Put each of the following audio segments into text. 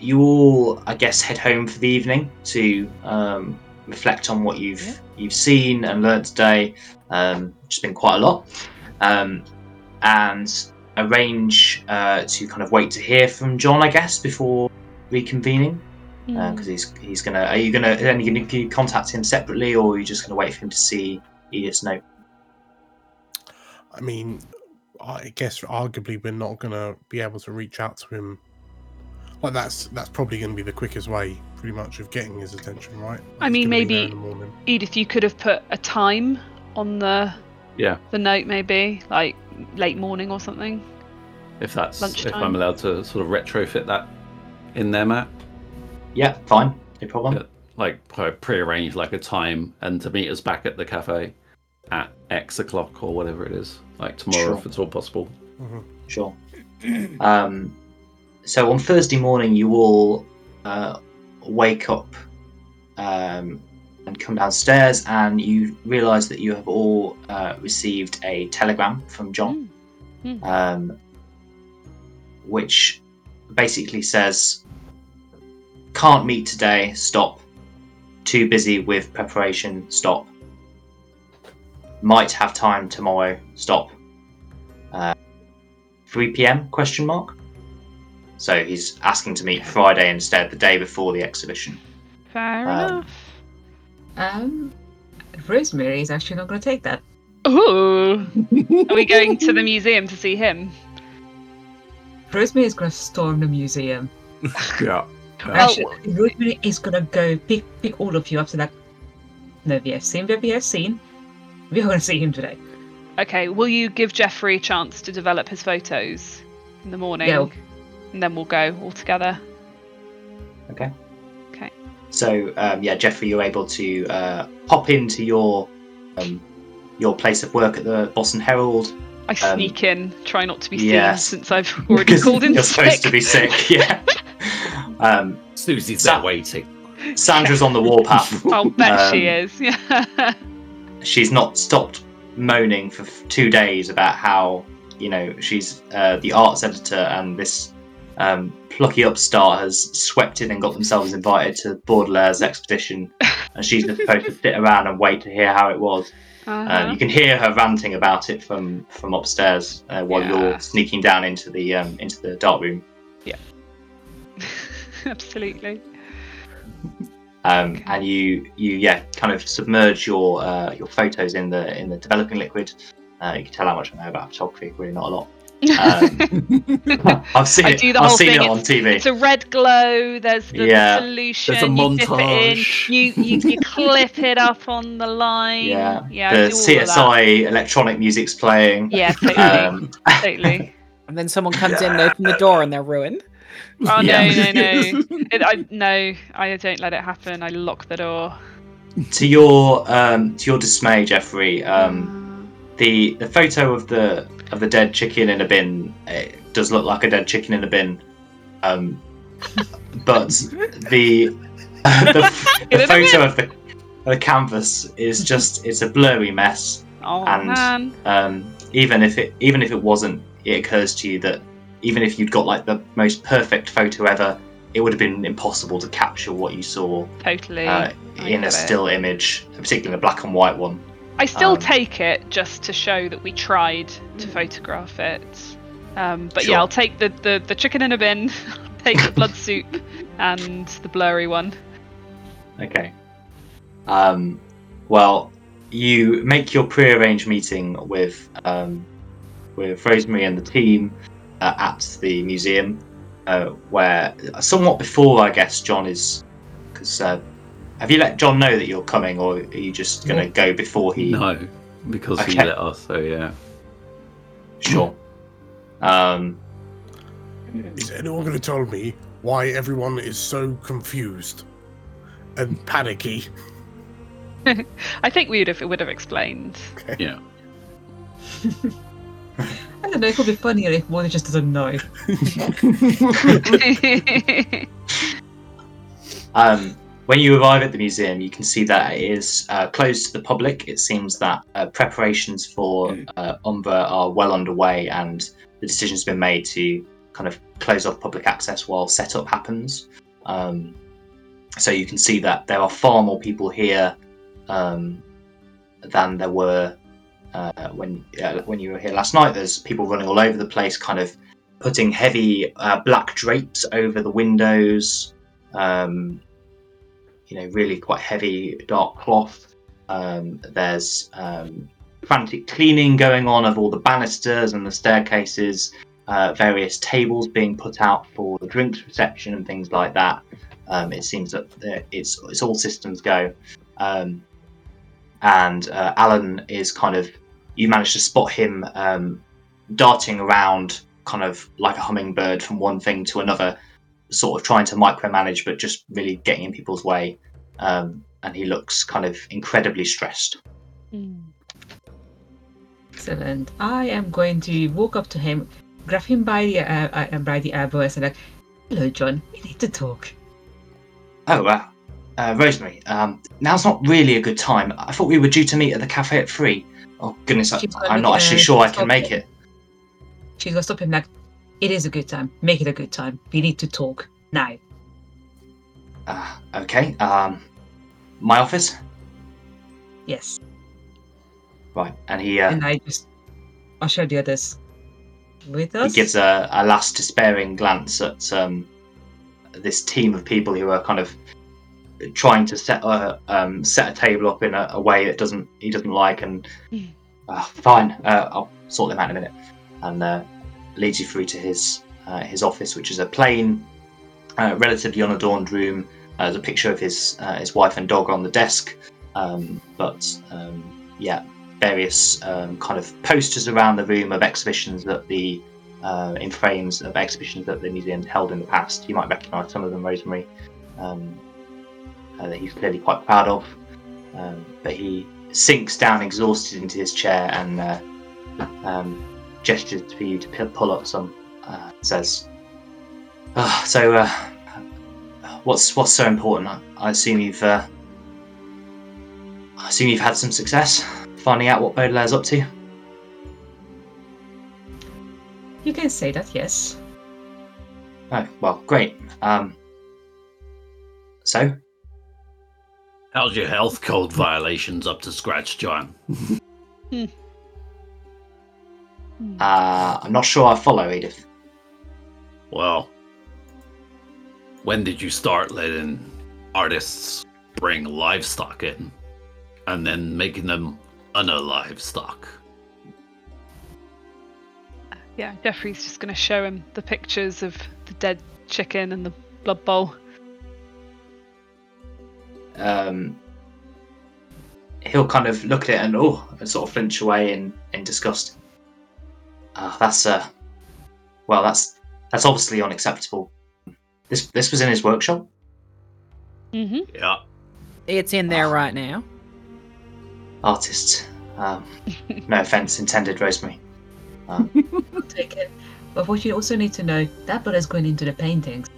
you all, I guess, head home for the evening to um, reflect on what you've Yeah. you've seen and learnt today, um, which has been quite a lot, um, and arrange uh, to kind of wait to hear from John, I guess, before reconvening, because he's he's gonna. Are you gonna? Are you gonna contact him separately, or are you just gonna wait for him to see Edith's note? I mean, I guess arguably we're not gonna be able to reach out to him. Like that's that's probably gonna be the quickest way, pretty much, of getting his attention, right? I He's mean, gonna be there maybe- in the morning. Edith, you could have put a time on the Yeah, the note, maybe like late morning or something. if that's if I'm allowed to sort of retrofit that in there, Matt. Yeah, fine, no problem. Yeah. Like pre- prearrange like a time and to meet us back at the cafe at X o'clock or whatever it is. Like tomorrow, Sure. if it's all possible. Mhm. Sure. Um, so on Thursday morning, you all uh, wake up um, and come downstairs, and you realise that you have all uh, received a telegram from John, Mm. um, which basically says, "Can't meet today. Stop. Too busy with preparation. Stop. Might have time tomorrow. Stop." 3 p.m. question mark. So he's asking to meet Friday instead, the day before the exhibition. Fair Um, enough. Um, Rosemary is actually not going to take that. Ooh, are we going to the museum to see him? Rosemary is going to storm the museum. Yeah. Well- Actually, Rosemary is going to go pick pick all of you up to that. No, we have seen what we have seen. We are going to see him today. Okay, will you give Jeffrey a chance to develop his photos in the morning? Yeah. And then we'll go all together. Okay. Okay. So um, yeah, Jeffrey, you're able to uh, pop into your um, your place of work at the Boston Herald. I Um, sneak in, try not to be seen yes. since I've already called in You're sick. supposed to be sick. Yeah. um, Susie's Sa- there waiting. Sandra's on the warpath. I'll bet she Um, is. Yeah. she's not stopped moaning for f- two days about how you know she's uh, the arts editor and this um, plucky upstart has swept in and got themselves invited to Baudelaire's expedition, and she's just supposed to sit around and wait to hear how it was. Uh, Uh-huh. you can hear her ranting about it from from upstairs uh, while Yeah. you're sneaking down into the um, into the dark room. Yeah, absolutely. Um, and you you yeah kind of submerge your uh, your photos in the in the developing liquid. Uh, you can tell how much I know about photography. Really, not a lot. Um, I've seen I it. do the I've whole seen thing. it on TV. It's a red glow. There's the Yeah. solution. There's a You dip it montage. in. You, you you clip it up on the line. yeah, Yeah. The do all of that. CSI electronic music's playing. Yeah, totally. Um, totally. And then someone comes in and open the door and they're ruined. Oh Yeah. no, no, no. It, I, no, I don't let it happen. I lock the door. to your um, to your dismay, Jeffrey, um, the the photo of the of the dead chicken in a bin it does look like a dead chicken in a bin, um, but the the, the photo of the the canvas is just it's a blurry mess. oh And- man. Um, even if it even if it wasn't, it occurs to you that even if you'd got like the most perfect photo ever, it would have been impossible to capture what you saw Totally. uh, in a get it. still image, particularly a black and white one. I still um, take it just to show that we tried to photograph it. Um, but Sure. yeah, I'll take the, the, the chicken in a bin, take the blood soup, and the blurry one. Okay. Um, well, you make your pre-arranged meeting with um, with Rosemary and the team uh, at the museum, uh, where somewhat before, I guess, John is because. Uh, have you let John know that you're coming, or are you just going to go before he? No, because he let us. So yeah. Sure. Um, Is anyone going to tell me why everyone is so confused and panicky? I think we would have, would have explained. Yeah. I don't know, it could be funnier if one just doesn't know. Um, when you arrive at the museum, you can see that it is uh, closed to the public. It seems that uh, preparations for uh, Umbra are well underway, and the decision's been made to kind of close off public access while setup happens. Um, so you can see that there are far more people here um, than there were uh, when uh, when you were here last night. There's people running all over the place, kind of putting heavy uh, black drapes over the windows. Um, you know, really quite heavy dark cloth. Um, there's um, frantic cleaning going on of all the banisters and the staircases. Uh, various tables being put out for the drinks reception and things like that. Um, it seems that it's it's all systems go. Um, and uh, Allen is kind of you manage to spot him um, darting around, kind of like a hummingbird from one thing to another, sort of trying to micromanage, but just really getting in people's way. Um, and he looks kind of incredibly stressed. Mm. Excellent. I am going to walk up to him, grab him by the uh, uh, by the elbow, and say like, "Hello, John. We need to talk." Oh, uh, uh, Rosemary, um, now's not really a good time. I thought we were due to meet at the cafe at three. Oh goodness, I, I'm not actually sure I can make it. it. She's gonna stop him like, "It is a good time. Make it a good time. We need to talk now." Uh, okay. Um, my office. Yes. Right, and he uh, And I just usher the others with us. he gives a, a last despairing glance at um, this team of people who are kind of trying to set a um, set a table up in a, a way that doesn't he doesn't like, and Mm. uh, fine, uh, I'll sort them out in a minute, and uh, leads you through to his uh, his office, which is a plain, uh, relatively unadorned room. Uh, there's a picture of his uh, his wife and dog on the desk, um, but um, yeah, various um, kind of posters around the room of exhibitions that the uh, in frames of exhibitions that the museum held in the past. You might recognise some of them, Rosemary, um, uh, that he's clearly quite proud of. Um, but he sinks down exhausted into his chair and um, gestures for you to pu- pull up some. Uh, says, "Ah, "So, uh, what's what's so important? I, I assume you've uh, I assume you've had some success finding out what Baudelaire's up to." You can say that, yes. Oh, well, great. Um, so, How's your health code violations up to scratch, John? Mm. uh, I'm not sure I follow Edith. Well, when did you start letting artists bring livestock in and then making them unalive stock? Yeah, Jeffrey's just going to show him the pictures of the dead chicken and the blood bowl. Um, he'll kind of look at it and oh, and sort of flinch away in in disgust. Uh, that's uh, well, that's that's obviously unacceptable. This this was in his workshop. hmm Yeah. It's in there right now. Artists. Um, no offense intended, Rosemary. I'll take it. But what you also need to know, that blood is going into the paintings.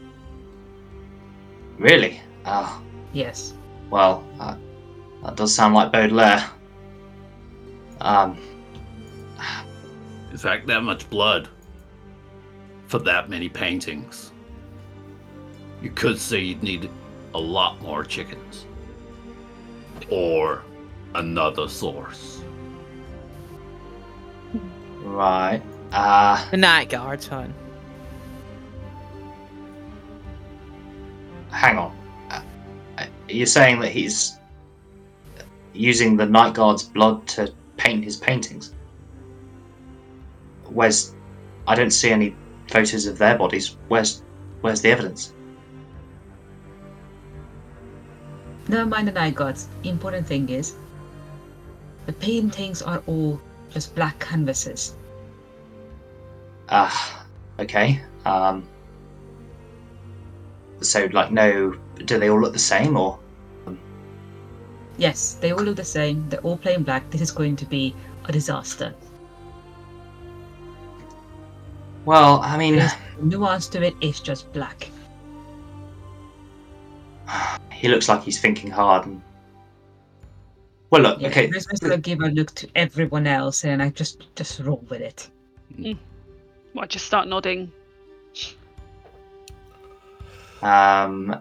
Really? Ah, Yes. well, uh, that does sound like Baudelaire. Um, In fact, that much blood for that many paintings. You could say you'd need a lot more chickens. Or another source. right. Uh, The night guards, hon. hang on. Uh, you're saying that he's using the night guard's blood to paint his paintings? Where's? I don't see any photos of their bodies. Where's? Where's the evidence? Never mind the night gods. Important thing is, the paintings are all just black canvases. Ah, okay. Um. So, like, no. Do they all look the same, or? Yes, they all look the same. They're all plain black. This is going to be a disaster. Well, I mean, There's no nuance to. It's just black. he looks like he's thinking hard. And... Well, look. Yeah, okay. This is gonna give a look to everyone else, and I just just roll with it. Well, just start nodding Um,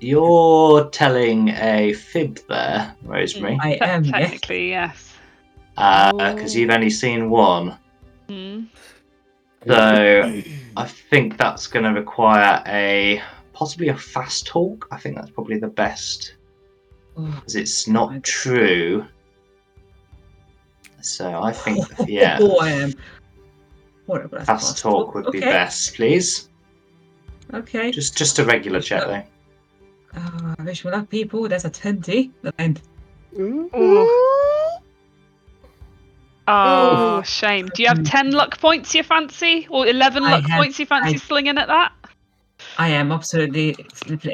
you're telling a fib there, Rosemary, I am, yes. technically, yes. because you've only seen one. Hmm. So I think that's going to require a possibly a fast talk. I think that's probably the best because it's not true. So I think yeah, Oh, I am. Horrible. at fast talk would be best, please. Okay. Just just a regular check though. Uh, wish me luck, people. There's a 20. And Ooh. Oh. Oh, shame. Do you have 10 luck points you fancy? Or 11 I luck have- points you fancy I- slinging at that? I am absolutely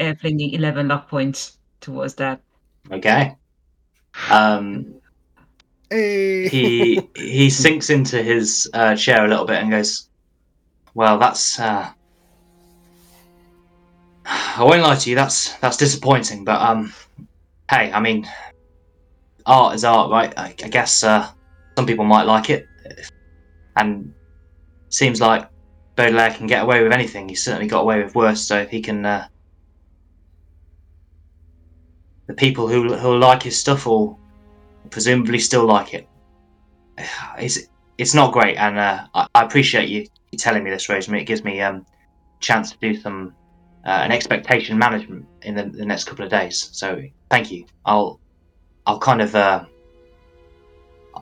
uh, flinging 11 luck points towards that. Okay. Um, Hey. he he sinks into his uh, chair a little bit and goes, "Well, that's uh, I won't lie to you. That's that's disappointing. But um, hey, I mean, art is art, right? I, I guess uh, some people might like it, and seems like Baudelaire can get away with anything. He's certainly got away with worse. So if he can." Uh, the people who who like his stuff will presumably still like it. It's it's not great, and uh, I, I appreciate you, you telling me this, Rosemary. It gives me um chance to do some uh, an expectation management in the, the next couple of days. So thank you. I'll I'll kind of uh,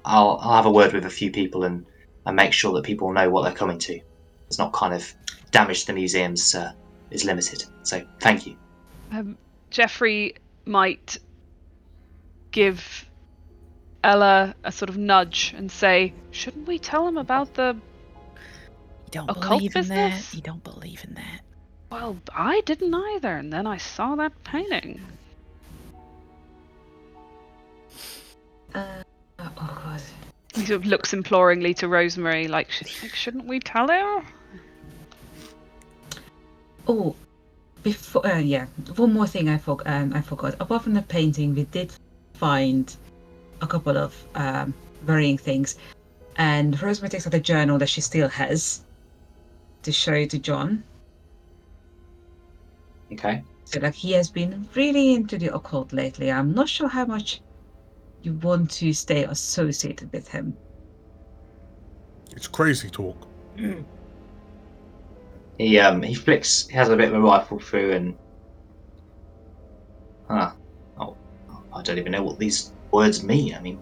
I'll I'll have a word with a few people and and make sure that people know what they're coming to. It's not kind of damage to the museums uh, is limited. So thank you. Um, Jeffrey might give Ella a sort of nudge and say, Shouldn't we tell him about the. You don't Occult believe in that. business? You don't believe in that. Well, I didn't either, and then I saw that painting. Uh, oh, God. He sort of looks imploringly to Rosemary, like, "Sh- like shouldn't we tell her? Oh, before uh, yeah, one more thing I forgot. Um, I forgot. Apart from the painting, we did find a couple of um, varying things, and Rosemary takes out a journal that she still has to show to John. Okay. So like he has been really into the occult lately. I'm not sure how much you want to stay associated with him. It's crazy talk. He um he flicks he has a bit of a rifle through and huh oh I don't even know what these words mean. I mean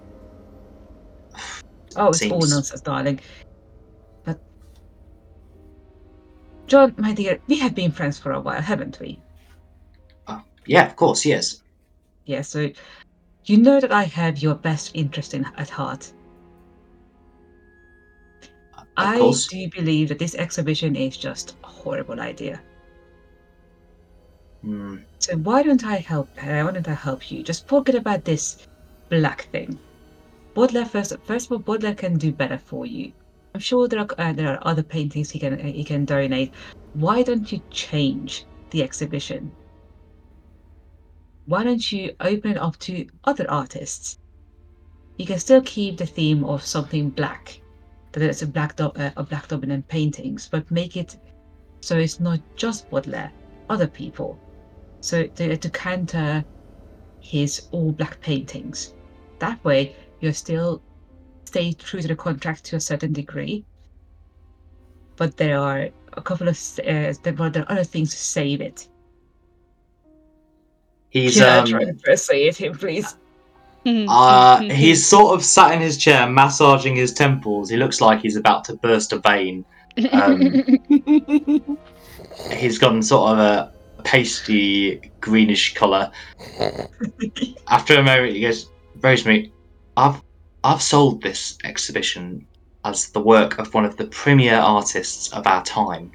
Oh, it's all nonsense, darling. But John, my dear, we have been friends for a while, haven't we? yeah, of course, yes. Yeah, so you know that I have your best interest in at heart. Of I course. do believe that this exhibition is just a horrible idea. Hmm. So why don't I help? Uh, why don't I help you? Just forget about this black thing. Baudelaire first. First of all, Baudelaire can do better for you. I'm sure there are uh, there are other paintings he can uh, he can donate. Why don't you change the exhibition? Why don't you open it up to other artists? You can still keep the theme of something black, that it's a black do- uh, a black dominant paintings, but make it so it's not just Baudelaire, other people so to, counter his all black paintings. That way, you're still stay true to the contract to a certain degree, but there are a couple of uh, there are other things to save it. He's Can I um try to persuade him, please? uh he's sort of sat in his chair massaging his temples. He looks like he's about to burst a vein. Um, he's gotten sort of a pasty greenish colour. After a moment, he goes, "Rosemary, I've I've sold this exhibition as the work of one of the premier artists of our time.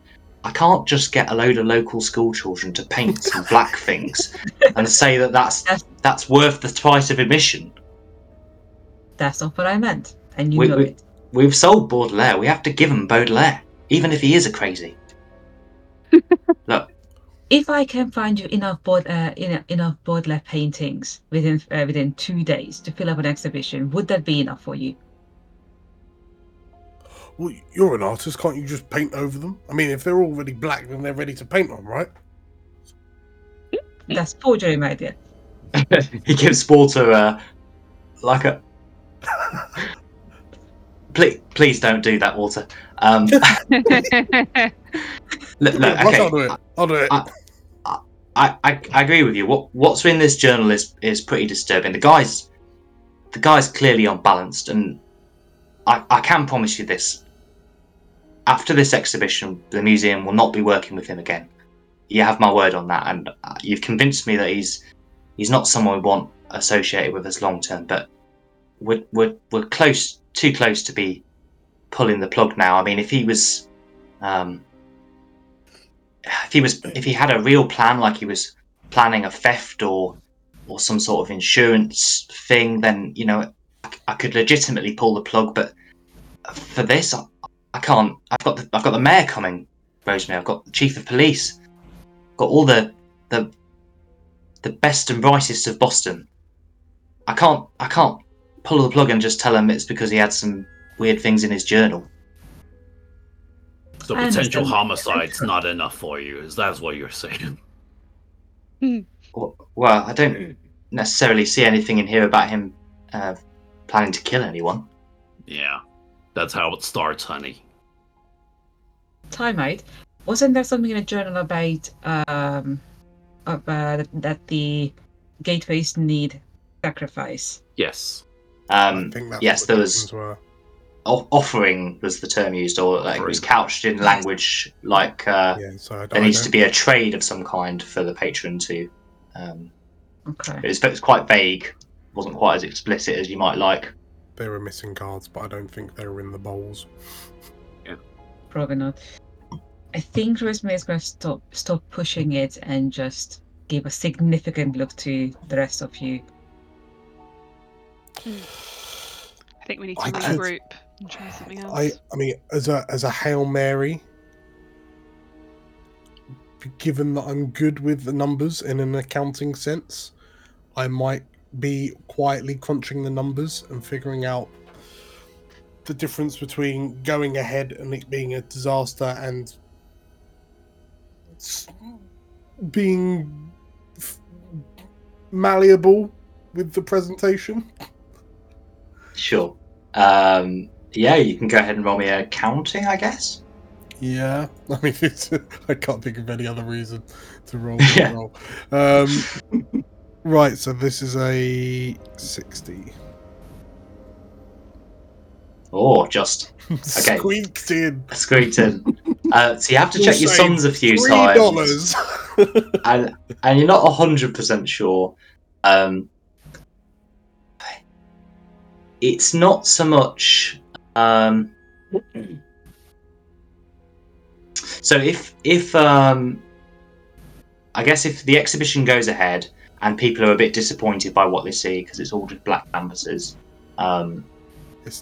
I can't just get a load of local school children to paint some black things and say that that's that's worth the price of admission. That's not what I meant, and you We- know we- it. We've sold Baudelaire. We have to give him Baudelaire, even if he is a crazy. Look, If I can find you enough Baud- uh, enough, enough Baudelaire paintings within uh, within two days to fill up an exhibition, would that be enough for you? Well, you're an artist, can't you just paint over them? I mean, if they're already black, then they're ready to paint on, right? That's forgery, my dear. he gives Walter uh, like a. please, please don't do that, Walter. Um, look, look, okay, I'll do it. I'll do it. I- I, I, I agree with you. What what's in this journal is is pretty disturbing. The guy's the guy's clearly unbalanced, and I, I can promise you this. After this exhibition, the museum will not be working with him again. You have my word on that, and uh, you've convinced me that he's he's not someone we want associated with us long term. But we're we're we're close, too close to be pulling the plug now. I mean, if he was, um, if he was, if he had a real plan, like he was planning a theft or or some sort of insurance thing, then you know I, I could legitimately pull the plug. But for this, I, I can't. I've got the I've got the mayor coming, Rosemary. I've got the chief of police. I've Got all the the the best and brightest of Boston. I can't I can't pull the plug and just tell him it's because he had some weird things in his journal. So potential understand. homicide's not enough for you. Is that what you're saying? Well, well, I don't necessarily see anything in here about him uh, planning to kill anyone. Yeah, that's how it starts, honey. Time out. Wasn't there something in a journal about um about that the gateways need sacrifice? Yes. Um, yes, there was were. offering was the term used, or like it was couched in language like uh, Yeah, so I, there I needs don't- to be a trade of some kind for the patron to. Um, Okay. it was, it was quite vague, wasn't quite as explicit as you might like. They were missing cards, but I don't think they were in the bowls. Probably not. I think Rosemary is going to stop stop pushing it and just give a significant look to the rest of you. I think we need to I can't- regroup and try something else. I, I mean, as a as a hail mary, given that I'm good with the numbers in an accounting sense, I might be quietly crunching the numbers and figuring out the difference between going ahead and it being a disaster and being f- malleable with the presentation. Sure. Um, yeah, you can go ahead and roll me accounting, I guess. Yeah, I mean, it's, I can't think of any other reason to roll. Yeah. roll. Um, right, so this is a sixty. Or just Okay. Squeaked in. squeaked in. Uh, so you have to check your sums a few times. and and you're not hundred percent sure. Um, it's not so much. Um, so if if um, I guess if the exhibition goes ahead and people are a bit disappointed by what they see because it's all just black canvases, um,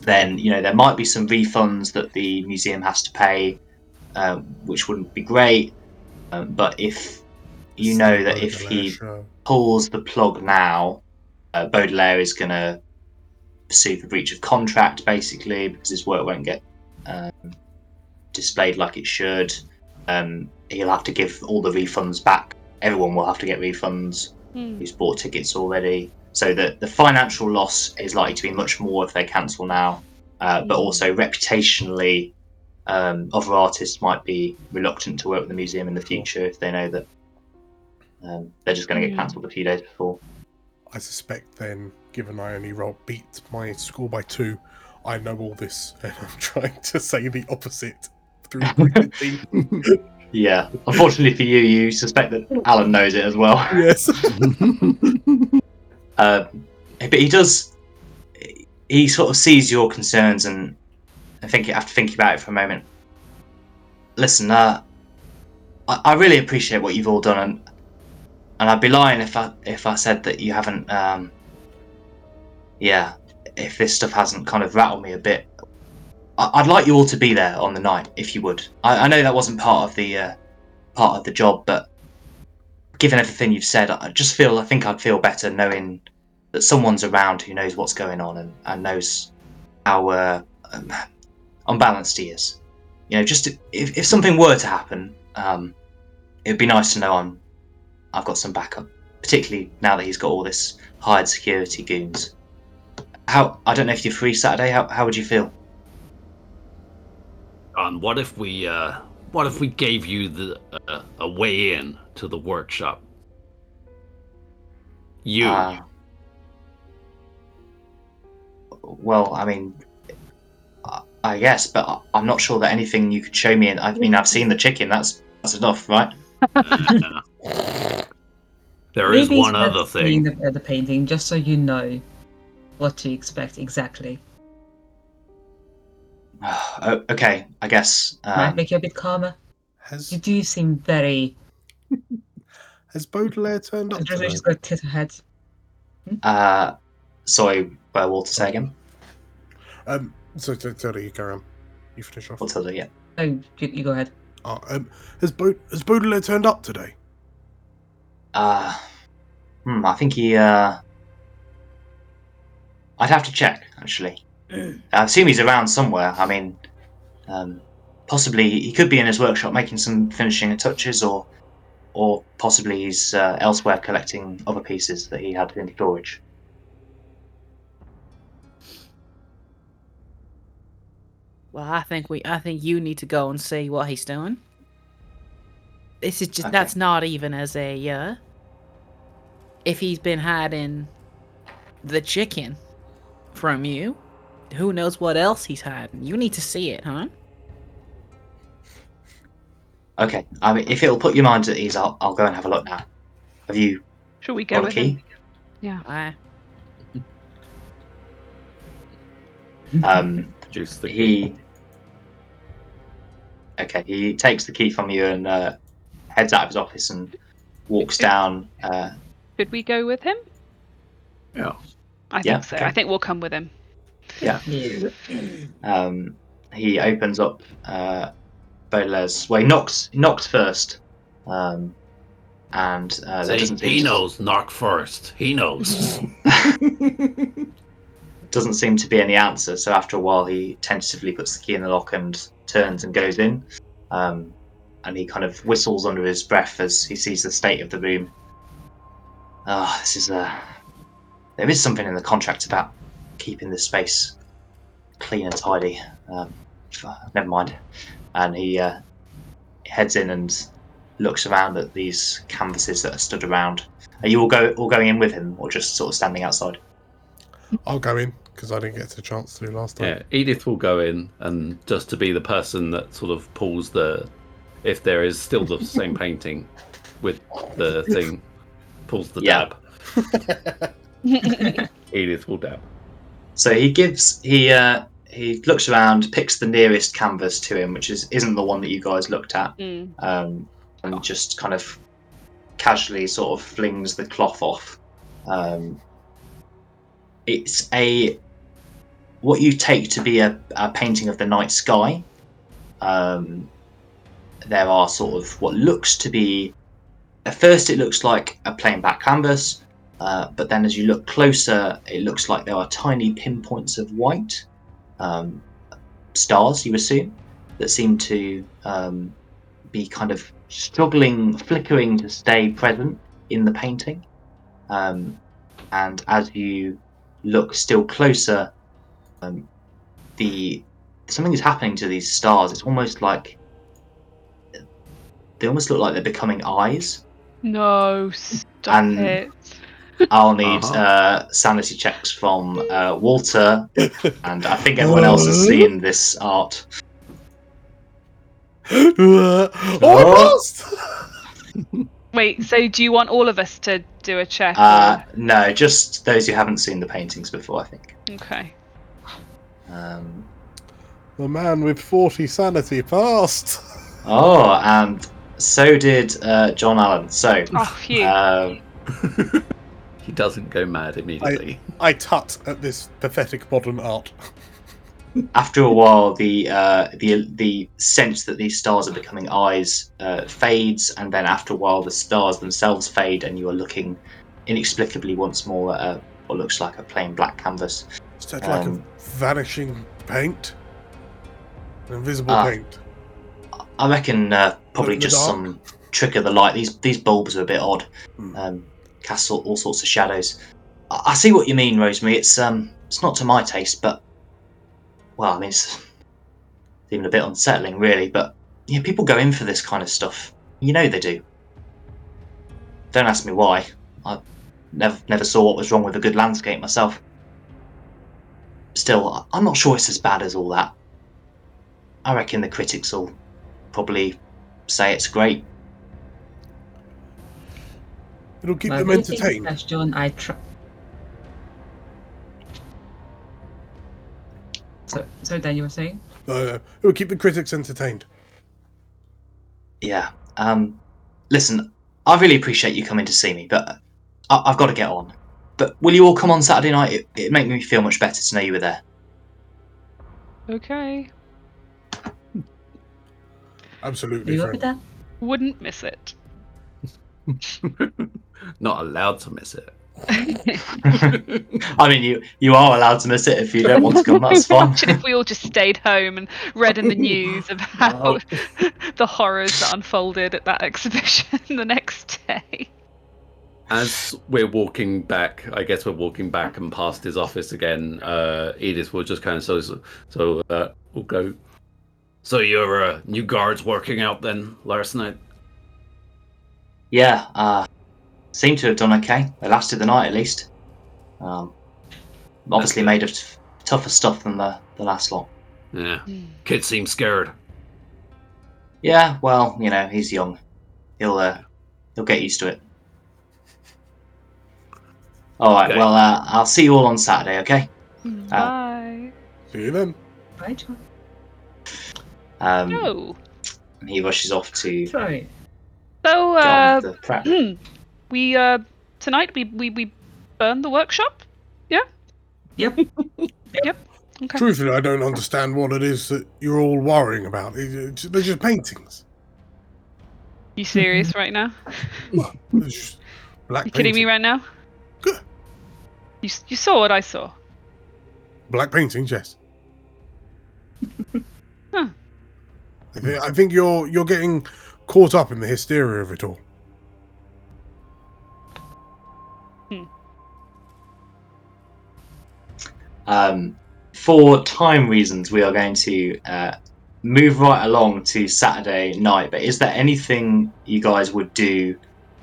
then you know there might be some refunds that the museum has to pay, um, which wouldn't be great. Um, but if you it's know that if he show. pulls the plug now, uh, Baudelaire is going to sue for breach of contract, basically, because his work won't get um, displayed like it should. Um, he'll have to give all the refunds back. Everyone will have to get refunds Hmm. who's bought tickets already. So that the financial loss is likely to be much more if they cancel now. Uh, but also reputationally, um, other artists might be reluctant to work with the museum in the future if they know that um, they're just going to get Mm. cancelled a few days before. I suspect then, given I only roll beat my score by two, I know all this, and I'm trying to say the opposite through gritted teeth. Yeah, unfortunately for you, you suspect that Allen knows it as well. yes. Uh, but he does. He sort of sees your concerns and I think after thinking about it for a moment. Listen, uh, I, I really appreciate what you've all done, and and I'd be lying if I if I said that you haven't. Um, yeah, if this stuff hasn't kind of rattled me a bit. I, I'd like you all to be there on the night, if you would. I, I know that wasn't part of the uh, part of the job, but given everything you've said, I just feel I think I'd feel better knowing that someone's around who knows what's going on and, and knows how uh, um, unbalanced he is. You know, just to, if if something were to happen, um, it'd be nice to know I'm I've got some backup, particularly now that he's got all this hired security goons. How I don't know if you're free Saturday. How how would you feel? And what if we, uh, what if we gave you the uh, a way in to the workshop? You. Uh, well, I mean, I- I guess, but I- I'm not sure that anything you could show me. And I mean, I've seen the chicken. That's that's enough, right? There is Maybe one other thing. The, the painting, just so you know what to expect exactly. Oh, okay, I guess. Might Um, make you a bit calmer. Has You do seem very. has Baudelaire turned up? Just, today? just got tit ahead. uh, sorry, uh, Walter, say again. Um, so, so, sorry, you carry on. You finish off. Walter, yeah. Oh, you, you go ahead. Oh, um, has, Baud- has Baudelaire turned up today? Uh, hmm, I think he. Uh, I'd have to check actually. I assume he's around somewhere. I mean, um, possibly he could be in his workshop making some finishing touches, or, or possibly he's uh, elsewhere collecting other pieces that he had in storage. Well, I think we. I think you need to go and see what he's doing. This is just. Okay. That's not even as a. Uh, if he's been hiding the chicken from you, who knows what else he's hiding? You need to see it, huh? Okay, I mean, if it'll put your mind at ease, I'll, I'll go and have a look now. Have you Should we go got a with key? him? Yeah. I, Um, Juice the he. Okay, he takes the key from you and uh, heads out of his office and walks down. Uh, Should we go with him? Yeah. I think Yeah, so. okay. I think we'll come with him. Yeah. um, he opens up uh, Baudelaire's. Well, he knocks. He knocks first, um, and uh, there doesn't seem he to- knows. Knock first. He knows. doesn't seem to be any answer. So after a while, he tentatively puts the key in the lock and turns and goes in. Um, and he kind of whistles under his breath as he sees the state of the room. Ah, this is a. There is something in the contract about keeping the space clean and tidy. Um, never mind. And he uh, heads in and looks around at these canvases that are stood around. Are you all go all going in with him, or just sort of standing outside? I'll go in because I didn't get a chance to last time. yeah, Edith will go in and just to be the person that sort of pulls the, if there is still the same painting, with the thing, pulls the Yeah. dab. Edith will dab. So he gives he uh, he looks around, picks the nearest canvas to him, which is isn't the one that you guys looked at, Mm. um, and just kind of casually sort of flings the cloth off. Um, it's a what you take to be a, a painting of the night sky. Um, there are sort of what looks to be at first it looks like a plain black canvas uh, but then as you look closer, it looks like there are tiny pinpoints of white um, stars, you assume, that seem to um, be kind of struggling, flickering to stay present in the painting. Um, and as you look still closer, um, the something is happening to these stars. It's almost like they almost look like they're becoming eyes. No, stop And- it. I'll need Uh-huh. uh, sanity checks from uh, Walter, and I think everyone else has seen this art. oh, I Oh. Wait, so do you want all of us to do a check? Uh, no, just those who haven't seen the paintings before, I think. Okay. Um, The man with 40 sanity passed. oh, and so did uh, John Allen. So, Oh, phew. um, He doesn't go mad immediately. I tut at this pathetic modern art. after a while, the uh, the the sense that these stars are becoming eyes uh, fades, and then after a while, the stars themselves fade, and you are looking inexplicably once more at a, what looks like a plain black canvas. Is that like Um, a vanishing paint? An Invisible Ah. paint. I reckon uh, probably just dark? some trick of the light. These these bulbs are a bit odd. Hmm. Um, cast all, all sorts of shadows. I, I see what you mean, Rosemary. It's um, it's not to my taste, but well, I mean, it's even a bit unsettling, really. But yeah, people go in for this kind of stuff. You know they do. Don't ask me why. I never never saw what was wrong with a good landscape myself. Still, I'm not sure it's as bad as all that. I reckon the critics will probably say it's great. It'll keep Well, them entertained. that, John, I try. So, so then you were saying? Uh, it'll keep the critics entertained. Yeah. Um, listen, I really appreciate you coming to see me, but I- I've got to get on. But will you all come on Saturday night? It, it make me feel much better to know you were there. Okay. Do Absolutely, you work with that? Wouldn't miss it. Not allowed to miss it. I mean, you you are allowed to miss it if you don't want to come. That's fine. Imagine if we all just stayed home and read in the news about the horrors that unfolded at that exhibition the next day. As we're walking back, I guess we're walking back and past his office again. Uh, Edith will just kind of so so uh, we'll go. So your uh, new guards working out then last night? Yeah. Uh, seem to have done okay. They lasted the night at least. Um, obviously made of t- tougher stuff than the the last lot. Yeah, kid seems scared. Yeah. Well, you know, he's young. He'll uh, he'll get used to it. All right. Okay. Well, uh, I'll see you all on Saturday. Okay. Bye. See you then. Bye, John? Um, No. and he rushes off to get Right. So, uh, the prep. we, uh, tonight we, we, we burn the workshop? Yeah. Yep. Yep. yep. Okay. Truthfully, I don't understand what it is that you're all worrying about. They're just paintings. You serious right now? They're black You kidding me right now? Good. You, you saw what I saw. Black paintings, yes. Huh. I think, I think you're you're getting caught up in the hysteria of it all. Um, for time reasons, we are going to uh, move right along to Saturday night. But is there anything you guys would do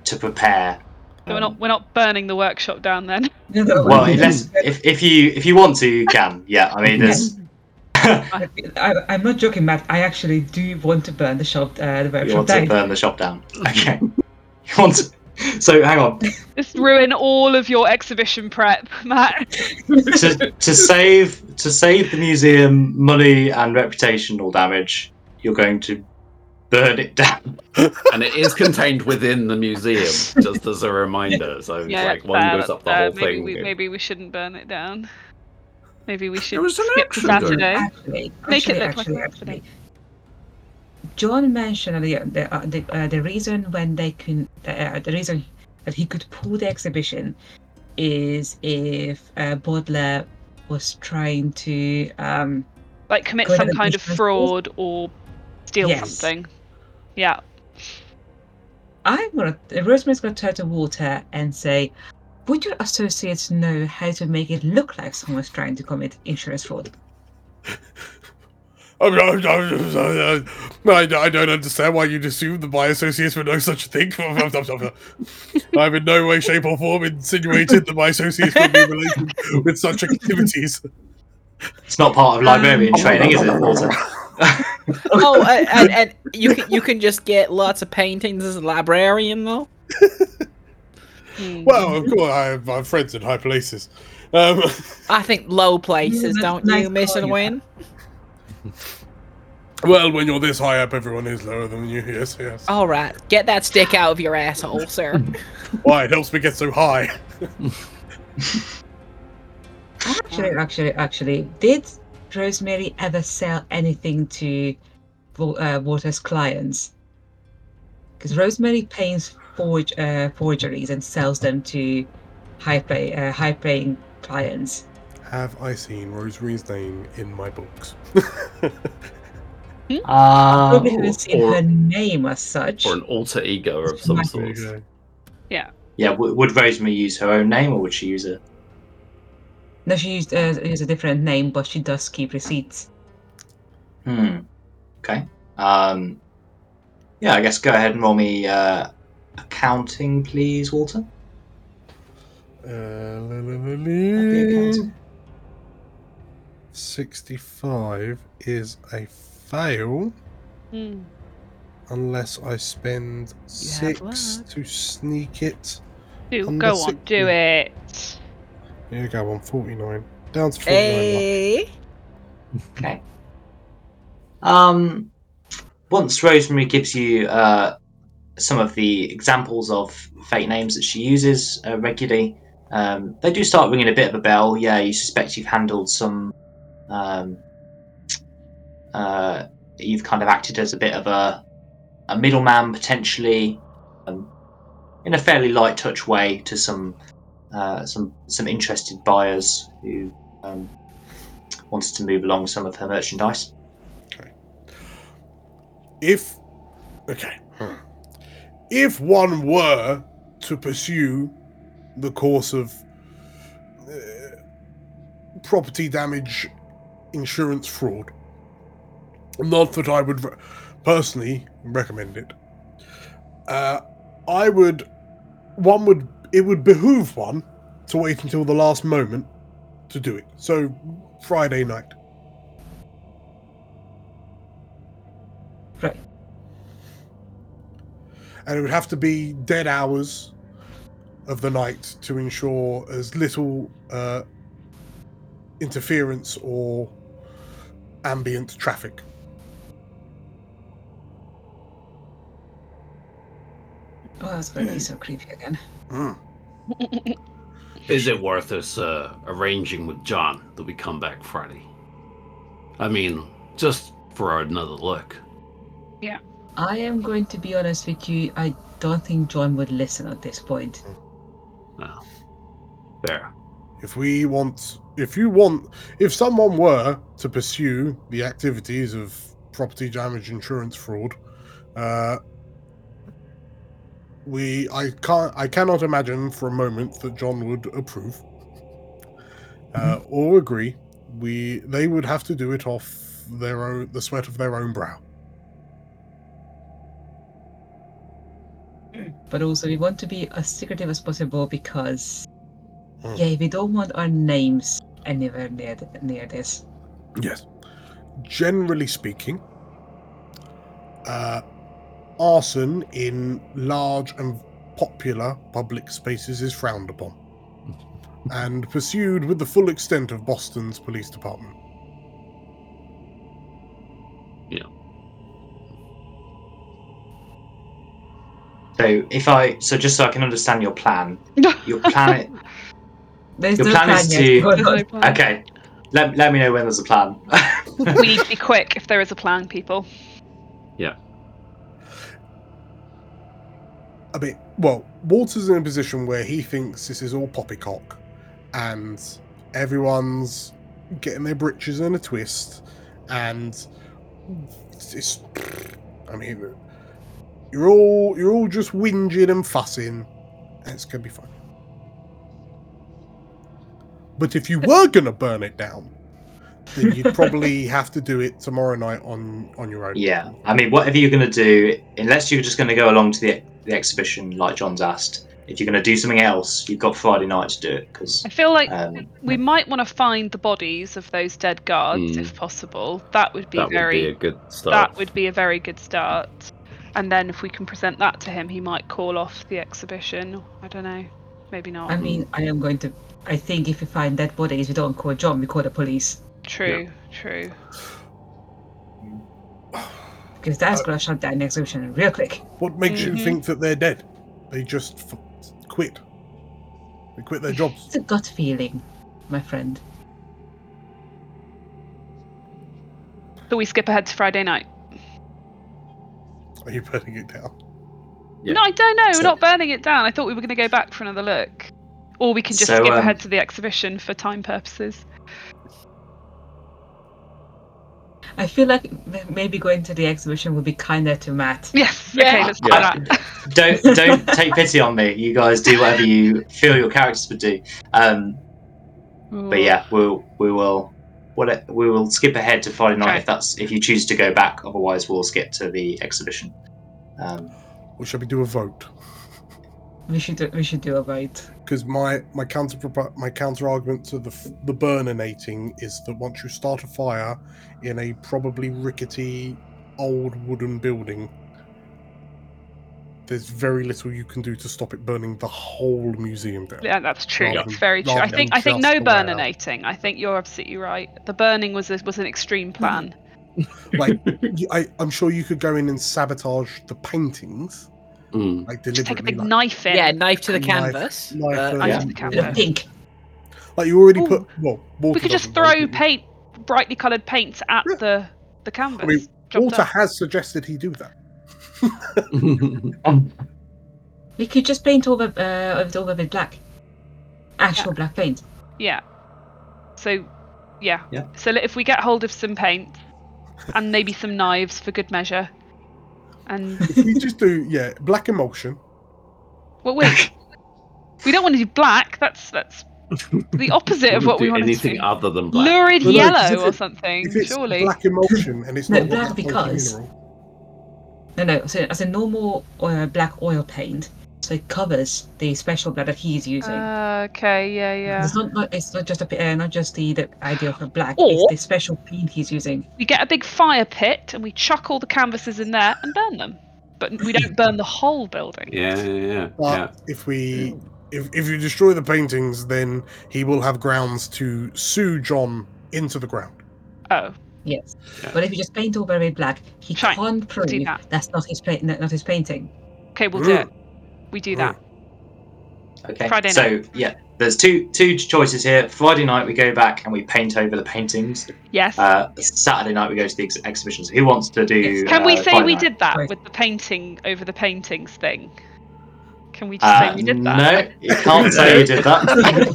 to prepare? So we're not we're not burning the workshop down then. No, no, Well, I- unless if, if you if you want to, you can. Yeah, I mean, there's I, I'm not joking, Matt. I actually do want to burn the shop, uh, the you workshop want to down. burn the shop down. Okay. You want to, so hang on Just ruin all of your exhibition prep, Matt. to to save to save the museum money and reputational damage. You're going to burn it down. and it is contained within the museum, just as a reminder. So yeah, like one fair, goes up the fair. whole maybe thing. We, maybe we shouldn't burn it down. Maybe we should was an skip to action going. Saturday. Actually, Make it actually, look like actually, an actually. accident. John mentioned the the, uh, the, uh, the reason when they can uh, the reason that he could pull the exhibition is if uh, Baudelaire was trying to um, Like commit some kind of Mr. fraud or steal Yes. something. Yeah. I'm gonna Rosemary's gonna turn to Walter and say, "Would your associates know how to make it look like someone's trying to commit insurance fraud?" I, I don't understand why you'd assume that my associates would know such a thing. I've in no way, shape, or form insinuated that my associates would be related with such activities. It's not part of librarian Um, training, is it, Walter? Oh, and, and, and you can you can just get lots of paintings as a librarian though. Well, of course, I have, I have friends in high places. Um, I think low places, that's don't nice you, Miss call, yeah. Win? Well, when you're this high up, everyone is lower than you. Yes, yes. All right, get that stick out of your asshole, sir. Why? It helps me get so high. Actually, actually, actually, did Rosemary ever sell anything to Wa- uh, Walter's clients? Because Rosemary paints forge, uh, forgeries and sells them to high pay, uh, high paying clients. Have I seen Rosemary's name in my books? Uh, Probably haven't seen or- her name as such. or an alter ego of She some sort. There you yeah, w- would Rosemary use her own name or would she use a? No, she used, uh, used a different name, but she does keep receipts. Hmm. Okay. Um. Yeah, I guess go ahead and roll me uh, accounting, please, Walter. Uh, la, la, la, Be accounting. 65 is a fail Hmm. unless I spend have luck. six to sneak it. Do Under go on, 60. do it. Here you go, on 49. Down to 49. Hey. Okay. Um, once Rosemary gives you uh, some of the examples of fake names that she uses uh, regularly, um, they do start ringing a bit of a bell. Yeah, you suspect you've handled some. Um, uh, you've kind of acted as a bit of a a middleman potentially, um, in a fairly light touch way to some uh, some some interested buyers who um, wanted to move along some of her merchandise. If. Okay. hmm. If one were to pursue the course of uh, property damage insurance fraud, not that I would re- personally recommend it, uh, I would. One would. It would behoove one to wait until the last moment to do it. So, Friday night. Right. and it would have to be dead hours of the night to ensure as little uh, interference or ambient traffic. Oh, that's going to be so creepy again. Mm. Is it worth us uh, arranging with John that we come back Friday? I mean, just for another look. Yeah. I am going to be honest with you. I don't think John would listen at this point. Well, fair. If we want, if you want, if someone were to pursue the activities of property damage insurance fraud, uh, we, I can't, I cannot imagine for a moment that John would approve uh, or agree. We, they would have to do it off their own, the sweat of their own brow. But also, we want to be as secretive as possible because, Hmm. yeah, we don't want our names anywhere near th- near this. Yes. Generally speaking, uh, arson in large and popular public spaces is frowned upon and pursued with the full extent of Boston's police department. Yeah. So if I, so just so I can understand your plan, your plan. There's Your no plan plan is yet. to- Hold There's on. no plan. okay, let, let me know when there's a plan. we need to be quick if there is a plan, people. Yeah. I mean, well, Walter's in a position where he thinks this is all poppycock and everyone's getting their britches in a twist and it's, I mean, you're all you're all just whinging and fussing and it's gonna be fine. But if you were gonna burn it down, then you'd probably have to do it tomorrow night on on your own. yeah, I mean, whatever you're going to do, unless you're just going to go along to the the exhibition, like John's asked, if you're going to do something else, you've got Friday night to do it because I feel like um, we might want to find the bodies of those dead guards Hmm. if possible. That would be that very would be a good start. that would be a very good start. And then if we can present that to him, he might call off the exhibition. I don't know. Maybe not. I mean, I am going to. I think if we find dead bodies, we don't call John, we call the police. true, true. Because that's going to shut down the exhibition real quick. What makes Mhm. you think that they're dead? They just f- quit. They quit their jobs. It's a gut feeling, my friend. So we skip ahead to Friday night. Are you putting it down? Yeah. No, I don't know. We're not burning it down. I thought we were going to go back for another look. Or we can just So, skip um, ahead to the exhibition for time purposes. I feel like maybe going to the exhibition would be kinder to Matt. Yes. Yeah. Okay, let's do Yeah. that. don't don't take pity on me. You guys do whatever you feel your characters would do. Um, but yeah, we'll we will what we will skip ahead to Friday night Okay. if that's if you choose to go back. Otherwise, we'll skip to the exhibition. Um, Or shall we do a vote? We should do, we should do a vote. Because my my counter my counter argument to the f- the burninating is that once you start a fire in a probably rickety old wooden building, there's very little you can do to stop it burning the whole museum down. Yeah, that's true. Rather It's than- very true. I think I think no the burninating. I think you're absolutely right. The burning was a, was an extreme plan. Like I, I'm sure you could go in and sabotage the paintings, Mm. like Just take a big like, knife in. Yeah, knife to the Knife- canvas. knife Uh, Knife Yeah. to the Bit canvas. pink. like you already Ooh. put well. We could just throw but- paint, brightly coloured paints at Yeah. the the canvas. I mean, Walter done. has suggested he do that. We could just paint over uh, over it over with black. Actual black paint. Yeah. So, yeah. Yeah. So if we get hold of some paint and maybe some knives for good measure, and If we just do yeah, black emulsion. well, wait, we don't want to do black. That's that's the opposite of what we do want to do. anything other than black. Lurid No, no, 'cause yellow if or something, If it's surely. black emulsion and it's No, not black because- mineral, No, no. So as a normal uh, black oil paint, so it covers the special black that he's using. Uh, okay, yeah, yeah. It's not, not. It's not just a. Uh, not just the, the idea of a black. Or- it's the special paint he's using. We get a big fire pit and we chuck all the canvases in there and burn them, but we don't burn the whole building. Yeah, yeah, yeah. But yeah. if we if if you destroy the paintings, then he will have grounds to sue John into the ground. Oh, Yes. Yeah. But if you just paint over with black, he Fine, can't prove do that. that's not his pa- not his painting. okay, we'll do it. We do that. okay. Friday so yeah, there's two two choices here. Friday night we go back and we paint over the paintings. Yes. Uh, Saturday night we go to the ex- exhibitions. Who wants to do? Can we uh, say Friday we night? did that Right. with the painting over the paintings thing? Can we just Uh, say we did that? no, you can't say you did that.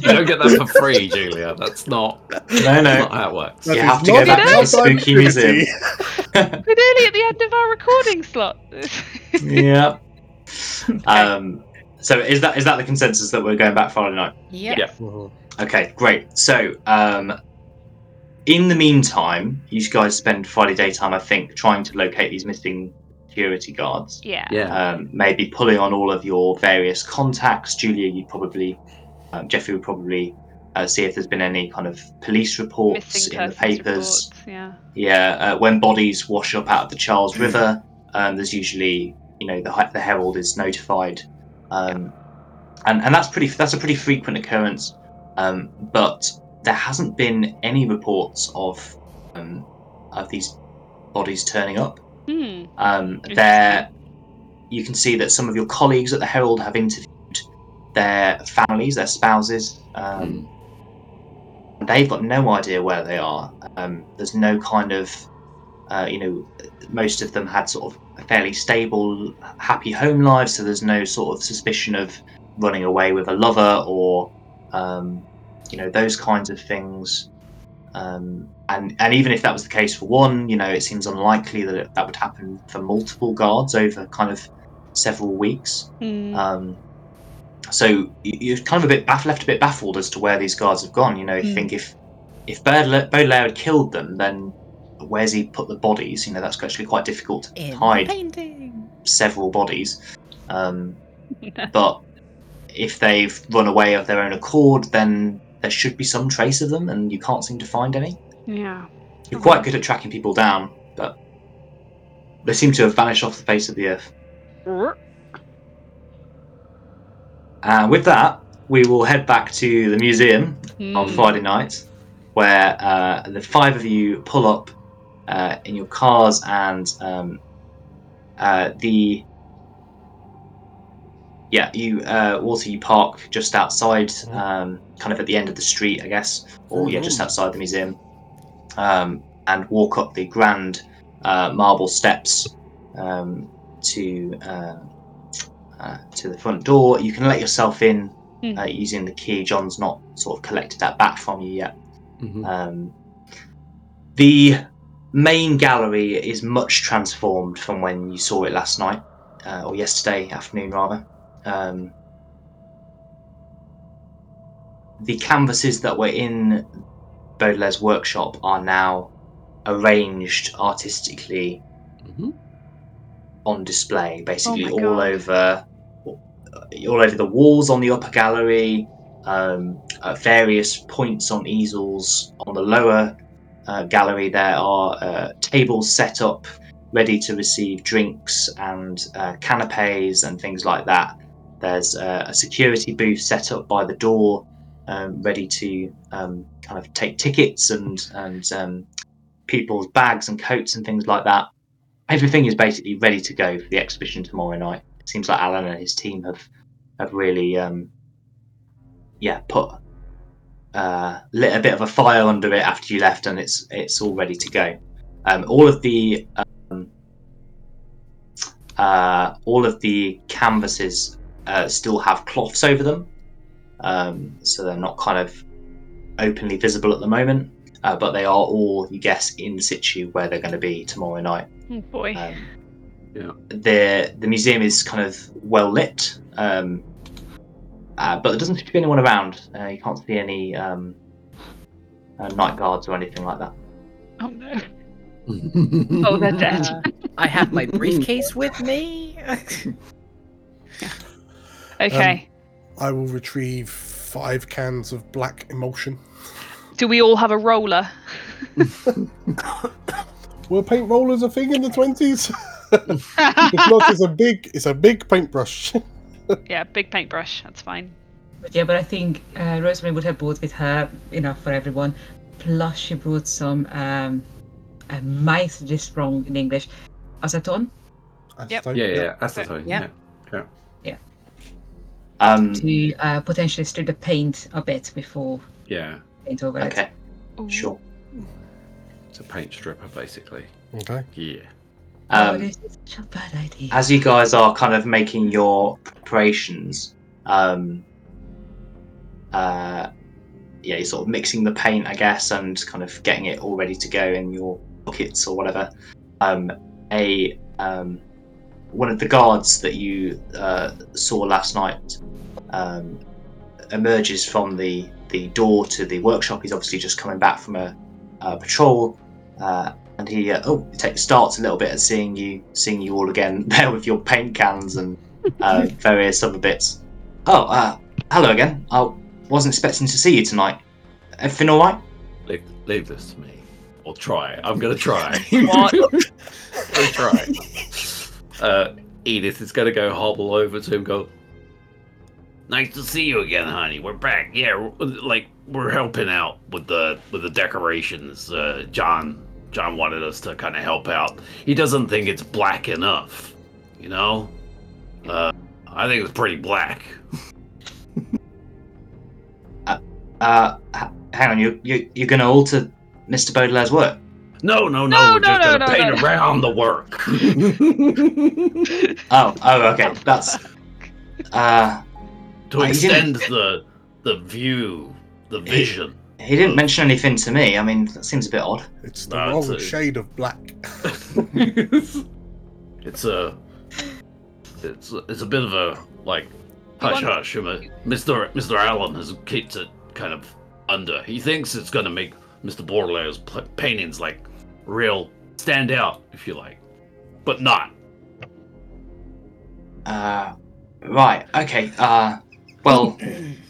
you don't get that for free, Julia. That's not, no, no. not how it works. You have to go not back to the spooky museum. We're nearly at the end of our recording slot. yeah. Um. So is that is that the consensus that we're going back Friday night? Yep. Yeah. Mhm. Okay, great. So, um, in the meantime, you guys spend Friday daytime, I think, trying to locate these missing security guards. yeah. Yeah. Um, maybe pulling on all of your various contacts. Julia, you'd probably, um, Jeffrey would probably uh, see if there's been any kind of police reports Missing in the papers. reports, Yeah. Yeah, uh, when bodies wash up out of the Charles River, um, there's usually, you know, the the Herald is notified, um, and and that's pretty that's a pretty frequent occurrence. Um, but there hasn't been any reports of um, of these bodies turning up. Um, there, you can see that some of your colleagues at the Herald have interviewed their families, their spouses. Um, They've got no idea where they are. Um, there's no kind of, uh, you know, most of them had sort of fairly stable, happy home lives, so there's no sort of suspicion of running away with a lover or, um, you know, those kinds of things. Um, and and even if that was the case for one, you know, it seems unlikely that it, that would happen for multiple guards over kind of several weeks. Hmm. Um, so you- you're kind of a bit baff- left a bit baffled as to where these guards have gone. You know, you Mm. think if if Baudelaire, Baudelaire had killed them, then where's he put the bodies? You know, that's actually quite difficult to In hide painting. several bodies. Um, but if they've run away of their own accord, then there should be some trace of them, and you can't seem to find any. yeah. You're quite good at tracking people down, but they seem to have vanished off the face of the earth. And with that, we will head back to the museum on Hmm. Friday night, where uh, the five of you pull up uh, in your cars, and um, uh, the yeah, you uh, Walter, you park just outside, um, kind of at the end of the street, I guess, or yeah, just outside the museum, um, and walk up the grand uh, marble steps um, to. Uh, uh, to the front door. You can let yourself in Hmm. uh, using the key. John's not sort of collected that back from you yet. Mhm. Um, the main gallery is much transformed from when you saw it last night, uh, or yesterday afternoon rather. Um, the canvases that were in Baudelaire's workshop are now arranged artistically Mhm. on display, basically my all God. over, all over the walls on the upper gallery, um, at various points on easels on the lower uh, gallery. There are uh, tables set up ready to receive drinks and uh, canapes and things like that. There's uh, a security booth set up by the door, um, ready to um, kind of take tickets and and um, people's bags and coats and things like that. Everything is basically ready to go for the exhibition tomorrow night. It seems like Allen and his team have have really, um, yeah, put uh, lit a bit of a fire under it after you left, and it's it's all ready to go. Um, all of the um, uh, all of the canvases uh, still have cloths over them, um, so they're not kind of openly visible at the moment. Uh, but they are all, you guess, in situ where they're going to be tomorrow night. Oh boy. Um, Yeah. The the museum is kind of well lit, um, uh, but there doesn't seem to be anyone around. Uh, you can't see any um, uh, night guards or anything like that. oh no. Oh, they're dead. Uh, I have my briefcase with me. Okay. I will retrieve five cans of black emulsion. Do we all have a roller? Were paint rollers a thing in the twenties? if not, it's a big, it's a big paintbrush. Yeah, big paintbrush. That's fine. But yeah, but I think uh, Rosemary would have brought with her enough for everyone. Plus, she brought some. Um, I might this wrong in English. Acetone Yep. Acetone, Yeah, yeah, acetone. Yeah. Yeah. Um, to uh, potentially strip the paint a bit before Yeah. paint over it. okay, sure. It's a paint stripper, basically. Okay. Yeah. Oh, Um, such a bad idea. as you guys are kind of making your preparations, um, uh, yeah, you're sort of mixing the paint, I guess, and kind of getting it all ready to go in your buckets or whatever. Um, a um, one of the guards that you uh, saw last night um, emerges from the the door to the workshop. He's obviously just coming back from a, a patrol, uh, and he uh, oh it takes starts a little bit at seeing you seeing you all again there with your paint cans and uh, various other bits. Oh, uh, hello again. I wasn't expecting to see you tonight. Everything all right? Leave, leave this to me. Or try. I'm gonna try. What? I'll try. Uh, Edith is gonna go hobble over to him. Go. Nice to see you again, honey. We're back. Yeah, we're, like we're helping out with the with the decorations. Uh, John John wanted us to kind of help out. He doesn't think it's black enough. You know. Uh, I think it's pretty black. Uh, h- hang on, you you you're going to alter Mr. Baudelaire's work? No, no, no. No, we're no, just no, gonna no, paint no. around the work. Oh, oh, okay. That's uh, to extend the the view, the vision. He didn't mention anything to me. I mean, that seems a bit odd. It's the No, wrong a- shade of black. it's a it's it's a bit of a like hush want- hush. Mr. Mr. Allen has kept it kind of under. He thinks it's going to make Mr. Baudelaire's pl- paintings like real stand out, if you like, but not. Uh, right. Okay. Uh, well,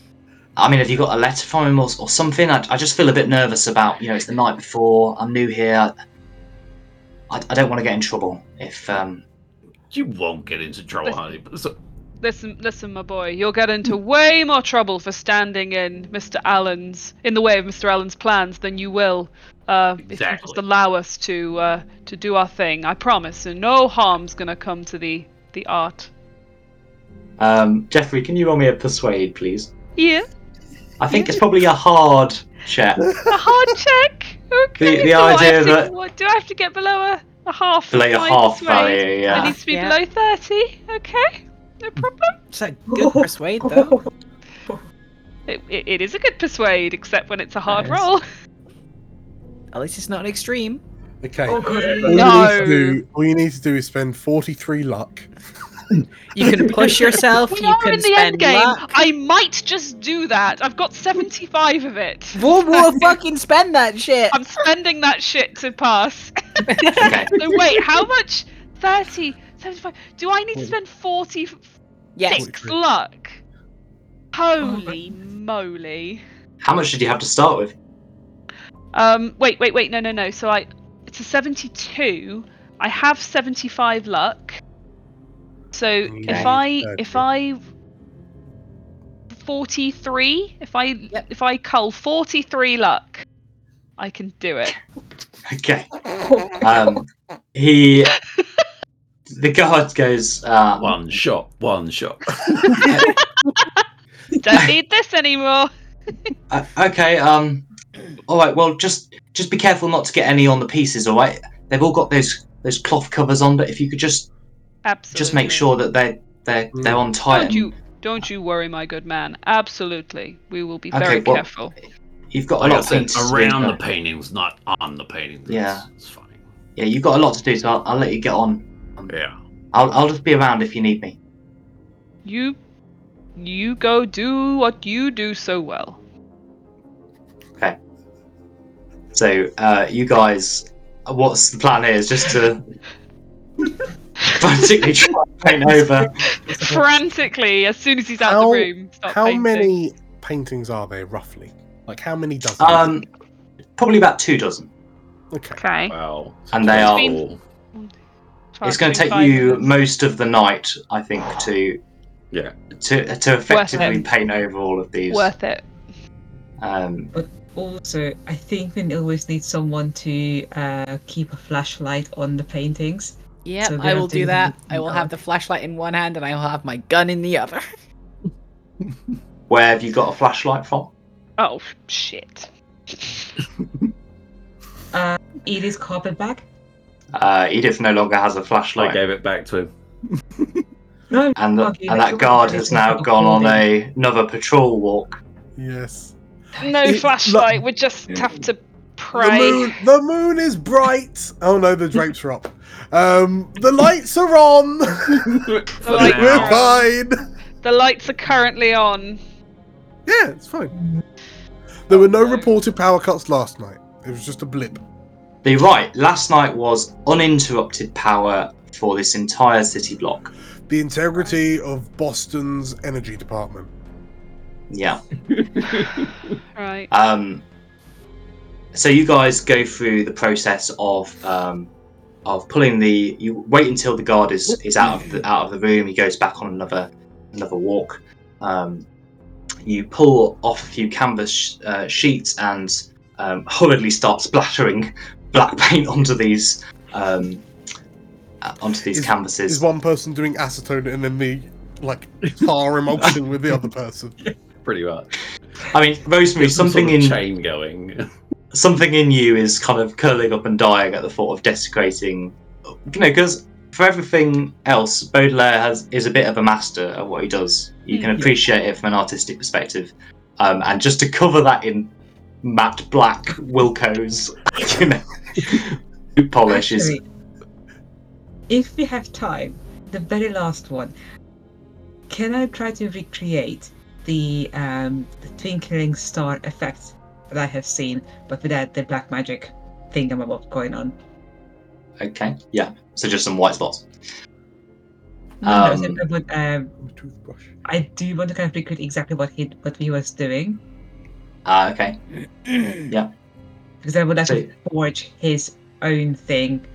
I mean, have you got a letter from him or, or something? I, I just feel a bit nervous about, you know, it's the night before. I'm new here. I, I don't want to get in trouble if um. You won't get into trouble, Listen. honey. But so, Listen, listen, my boy. You'll get into way more trouble for standing in Mr. Allen's in the way of Mr. Allen's plans than you will uh, if you just allow us to uh, to do our thing. I promise, and no harm's gonna come to the the art. Um, Jeffrey, can you roll me a persuade, please? Yeah, I think it's probably a hard check. a hard check. Okay. The- the do I idea have to- that- what, do I have to get below a, a half? Below your my half persuade? value, It yeah. needs to be Yeah. below thirty. Okay, no problem. It's a good persuade, though. It, it, it is a good persuade, except when it's a hard Yes. roll. At least it's not an extreme. Okay. Oh god. I All you, No. need to do, all you need to do is spend 43 luck. You can push yourself. We you are can in the end game. luck. I might just do that. I've got 75 of it. We'll, we'll fucking spend that shit. I'm spending that shit to pass. Okay. so wait, how much? 30, 75. Do I need to spend 40? Yes. 43. luck? Holy moly. How much did you have to start with? Um, wait, wait, wait. No, no, no. So I, it's a 72. I have 75 luck. So Okay. if I, Thirty. if I, 43. If I, Yep. if I cull 43 luck, I can do it. Okay. Um, he. The guard goes. Uh, One shot, one shot. Don't need this anymore. Uh, okay. Um. All right. Well, just just be careful not to get any on the pieces. All right. They've all got those those cloth covers on, but if you could just Absolutely. just make sure that they they they're on tight. Don't you, don't you worry, my good man. Absolutely, we will be Okay, very well, careful. You've got a lot of said, things to do, around so- the paintings, not on the paintings. Yeah. It's fine. Yeah, you've got a lot to do, so I'll, I'll let you get on. Yeah. I'll I'll just be around if you need me. You, you go do what you do so well. Okay. So uh, you guys, what's the plan Is just to frantically trying to paint over. Frantically, as soon as he's out How- the room, start How painting. many paintings are there roughly? Like how many dozen? Um, probably about two dozen. okay. Okay. Wow. And they are- Cool. It's going to take you minutes. most of the night, I think, to Yeah. to to effectively paint over all of these. Worth it. Um, but Also, I think we always need someone to uh, keep a flashlight on the paintings. Yep, So I will do that. I will have the flashlight in one hand and I will have my gun in the other. where have you got a flashlight from? Oh shit. Uh, Edith's carpet bag. Uh, Edith no longer has a flashlight, gave it back to him. No, and the, okay, and that guard has now gone on a, another patrol walk. Yes. No It- flashlight. We just have to The pray. moon, the moon is bright. Oh no, the drapes are up. Um, the lights are on. The lights We're are on. fine. The lights are currently on. Yeah, it's fine. There were no no. reported power cuts last night. It was just a blip. Be right. Last night was uninterrupted power for this entire city block. The integrity of Boston's energy department. Yeah. Right. Um, so you guys go through the process of um, of pulling the. You wait until the guard is, is out of the out of the room. He goes back on another another walk. Um, you pull off a few canvas uh, sheets and um, hurriedly start splattering black paint onto these um, uh, onto these Is- canvases. Is one person doing acetone and then the like tar emulsion with the other person? Pretty much. I mean, Rosemary, Get some something sort of in chain going. Something in you is kind of curling up and dying at the thought of desecrating. You know, because for everything else, Baudelaire has is a bit of a master at what he does. You can Mm. appreciate it from an artistic perspective, um, and just to cover that in matte black Wilco's, you know, boot polish is. If we have time, the very last one, can I try to recreate the um, the twinkling star effect that I have seen, but without the black magic thing I'm about going on? Okay, yeah. So just some white spots. No, Um, no, but, um, Toothbrush. I do want to kind of recreate exactly what he what he was doing Uh, okay. Yeah. Because I would like to So- forge his own thing,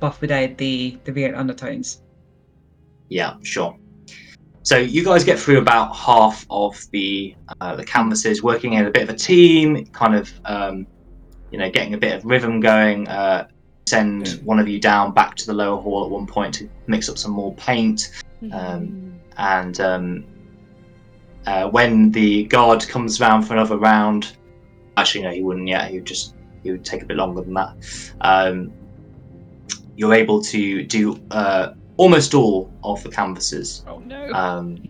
but without the the weird undertones. Yeah, sure. So you guys get through about half of the uh, the canvases, working in a bit of a team, kind of um, you know getting a bit of rhythm going. Uh, send one of you down back to the lower hall at one point to mix up some more paint, Um, and um, uh, when the guard comes round for another round, actually no, he wouldn't yet. He would just he would take a bit longer than that. Um, you're able to do uh, almost all of the canvases oh no. um,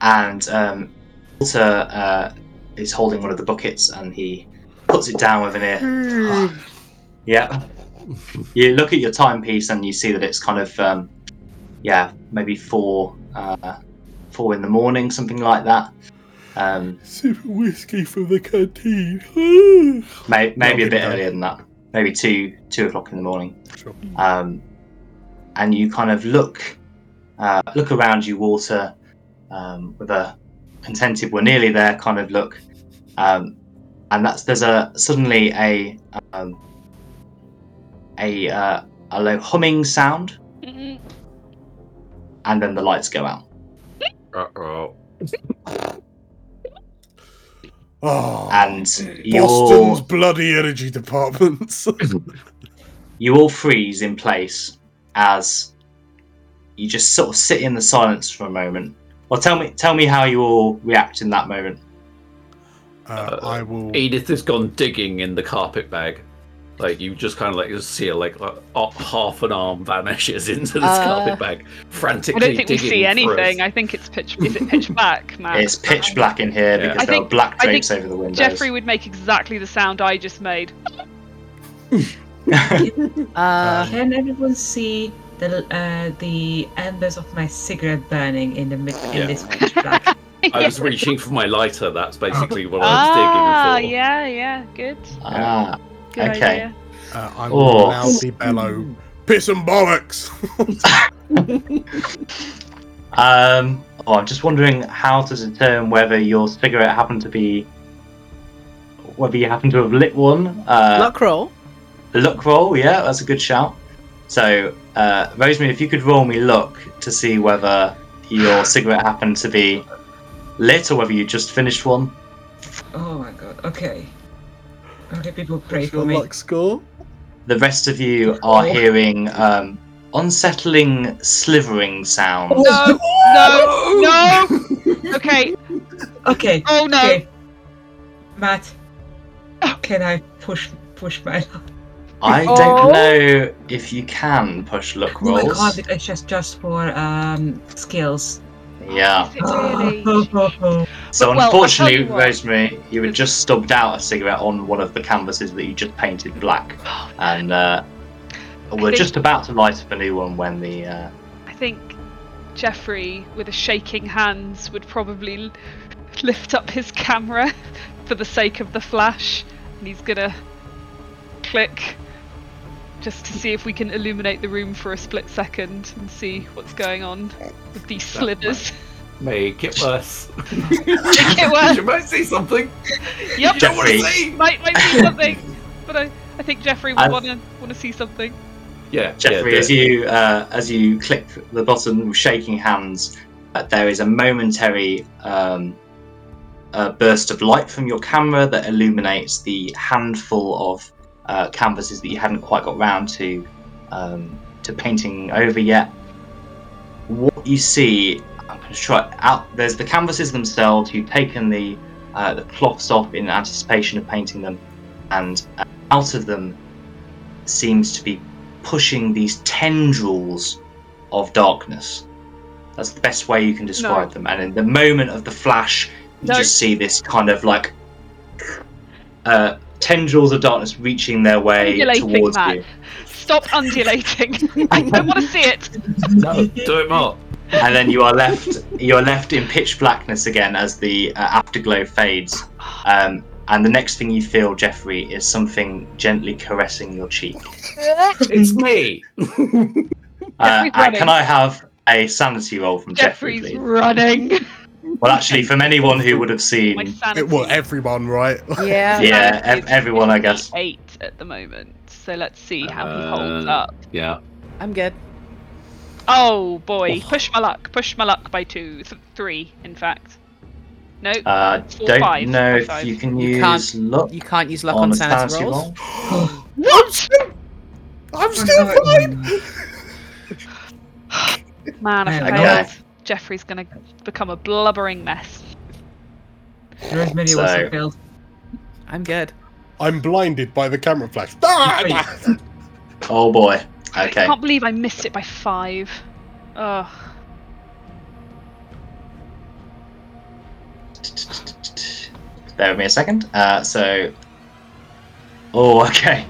and um, Walter uh, is holding one of the buckets and he puts it down with an ear. Yeah. You look at your timepiece and you see that it's kind of, um, yeah, maybe four, uh, four in the morning, something like that. Um, Sipping whiskey from the canteen. may, maybe a bit earlier than that. Maybe two, two o'clock in the morning. sure. um, and you kind of look uh, look around you, Walter, um, with a contented "we're nearly there" kind of look, um, and that's there's a suddenly a um, a uh, a low humming sound, Mhm. and then the lights go out, Uh-oh. Oh, and Boston's you're bloody energy departments. you all freeze in place as you just sort of sit in the silence for a moment. Well, tell me tell me how you all react in that moment. uh, I will. Edith has gone digging in the carpet bag. Like you just kind of like just see her like uh, uh, half an arm vanishes into this Uh, carpet bag, frantically. I don't think we see anything. I think it's pitch. Is it pitch black, Matt? It's pitch black in here Yeah. because I there are think- black I think drapes over the windows. Jeffrey would make exactly the sound I just made. Uh, Can everyone see the uh, the embers of my cigarette burning in the mid Yeah. in this pitch black? I was reaching for my lighter. That's basically what ah, I was digging for. Ah, yeah, yeah, good. ah, Good Okay. idea. Uh, I will Oh. loudly bellow, piss and bollocks. um, oh, I'm just wondering how to determine whether your cigarette happened to be, whether you happen to have lit one. Uh, luck roll. Luck roll, yeah, that's a good shout. So, uh, Rosemary, if you could roll me luck to see whether your cigarette happened to be lit or whether you just finished one. Oh my god. Okay. Okay, people pray What's for your me. luck score? The rest of you are Oh. hearing um, unsettling slivering sounds. No, no, no. Okay. Okay. Oh no. Okay. Matt, can I push push my luck? I Oh. don't know if you can push luck No, rolls. can't. because It's just just for um skills. Yeah. Is it really? So Well, I'll unfortunately, you what. Rosemary, you had just stubbed out a cigarette on one of the canvases that you just painted black, and uh, we're think- just about to light up a new one when the. Uh, I think Jeffrey, with a shaking hands, would probably lift up his camera for the sake of the flash, and he's gonna click just to see if we can illuminate the room for a split second and see what's going on with these That slithers. Make it worse. Make it worse. you might see something. Yep, don't want Jeffrey. to see. might might see something, but I, I think Jeffrey would want to want to see something. Yeah, Jeffrey, yeah, as you uh, as you click the button with shaking hands, uh, there is a momentary um, uh, burst of light from your camera that illuminates the handful of uh, canvases that you hadn't quite got round to um, to painting over yet. What you see, I'm going to try out. There's the canvases themselves. You've taken the uh, the cloths off in anticipation of painting them, and uh, out of them seems to be pushing these tendrils of darkness. That's the best way you can describe No. them. And in the moment of the flash, you No. just see this kind of like uh, tendrils of darkness reaching their way Undulating, towards Matt. you. Stop undulating. I don't want to see it. No, do it more. And then you are left you are left in pitch blackness again as the uh, afterglow fades. Um, and the next thing you feel, Jeffrey, is something gently caressing your cheek. It's me. Uh, Jeffrey's uh, running. can I have a sanity roll from Jeffrey, Jeffrey's please? running. Well, actually, from anyone who would have seen, It, well, everyone, right? Yeah. yeah, ev- everyone, I guess. Eight at the moment. So let's see how he holds Uh, up. Yeah. I'm good. Oh boy, push my luck. Push my luck by two, th- three, in fact. No, Uh, Four, don't five, know five, if five. you can You use can't- luck You can't use luck on on a sanity sanity rolls. roll. what? I'm still fine. Man, I Okay. failed. Jeffrey's gonna become a blubbering mess. Rosemary So- also failed. I'm good. I'm blinded by the camera flash. Ah! Oh boy. Okay. I Okay. can't believe I missed it by five. Ugh. Bear with me a second. Uh, so. Oh, okay.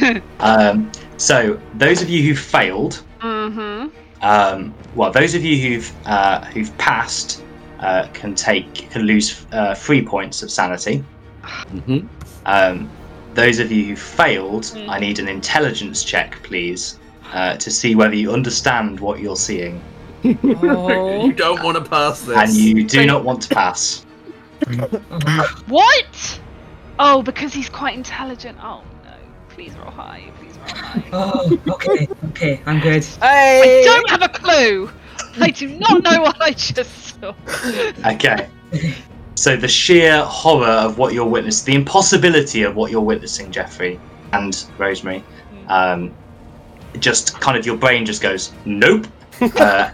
Um, so those of you who failed, mm-hmm. Um, well, those of you who've uh, who've passed uh, can take can lose uh, three points of sanity. hmm Um, those of you who failed, Mm. I need an intelligence check, please, uh, to see whether you understand what you're seeing, Oh. you don't want to pass this. and you do So- not want to pass. What? Oh, because he's quite intelligent. Oh no! Please roll high. Please roll high. Oh, okay, okay, I'm good. I Hey! don't have a clue. I do not know what I just saw. Okay. So the sheer horror of what you're witnessing, the impossibility of what you're witnessing, Jeffrey and Rosemary, um, just kind of your brain just goes nope, uh,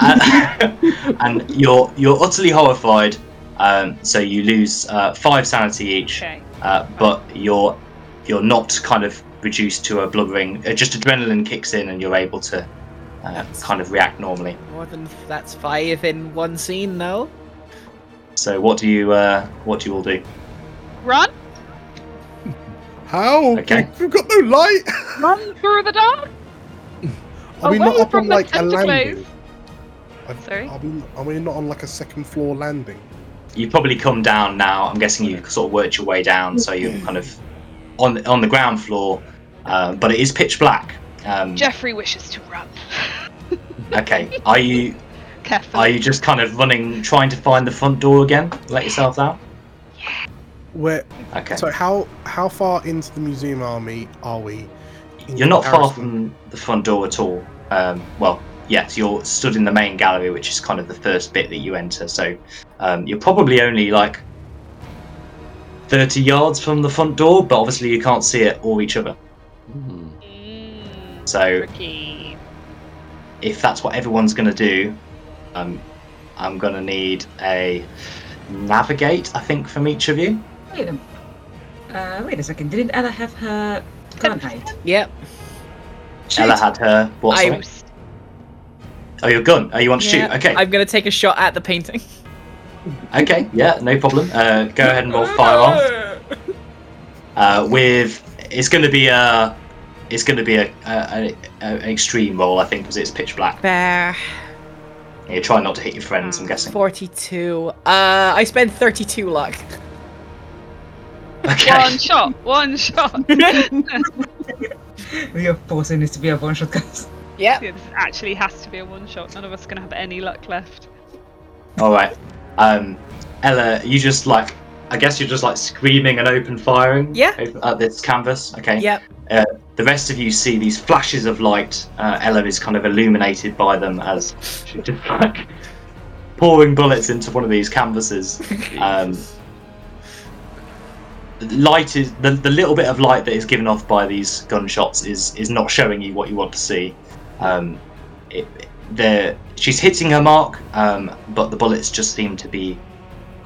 and, and you're you're utterly horrified. Um, so you lose uh, five sanity each, Okay. uh, but you're you're not kind of reduced to a blubbering. Uh, just adrenaline kicks in, and you're able to uh, kind of react normally. More than that's five in one scene, no? So what do you uh, what do you all do? Run, How? Okay. We've got no light. run through the dark. Are we not up from on the like a tentacles. landing? Are- Sorry? Are we, are we not on like a second floor landing? You've probably come down now. I'm guessing you sort of worked your way down, so you're kind of on on the ground floor, um, but it is pitch black. Um, Jeffrey wishes to run. okay, are you Carefully. are you just kind of running, trying to find the front door again? Let yourself out. Where? Okay, So how how far into the museum army are we? you're not far from the front door at all. Um, well, yes, you're stood in the main gallery, which is kind of the first bit that you enter. So um, you're probably only like. 30 yards from the front door, but obviously you can't see it or each other. Mm, So tricky. if that's what everyone's going to do, um, I'm going to need a navigate, I think, from each of you. Wait a, uh, wait a second. Didn't Ella have her gun height? Yep. Ella had her. What? I- sorry? Oh, your gun. Oh, you want to Yeah, shoot? Okay. I'm gonna take a shot at the painting. Okay. Yeah, no problem. Uh, go ahead and roll firearm. Uh, with it's going to be a it's going to be a, a, a, a an extreme roll, I think, because it's pitch black. Bah, You're trying not to hit your friends. I'm guessing. 42. Uh, I spent 32 luck. Okay. One shot. One shot. We are forcing this to be a one shot, guys. Yeah, this actually has to be a one shot. None of us are gonna have any luck left. All right. Um, Ella, you just like, I guess you're just like screaming and open firing. Yeah. At this canvas. Okay. Yep. The rest of you see these flashes of light. Uh, Ella is kind of illuminated by them as she's just like pouring bullets into one of these canvases. Um, light is the, the little bit of light that is given off by these gunshots is is not showing you what you want to see. Um, it, the she's hitting her mark, um, but the bullets just seem to be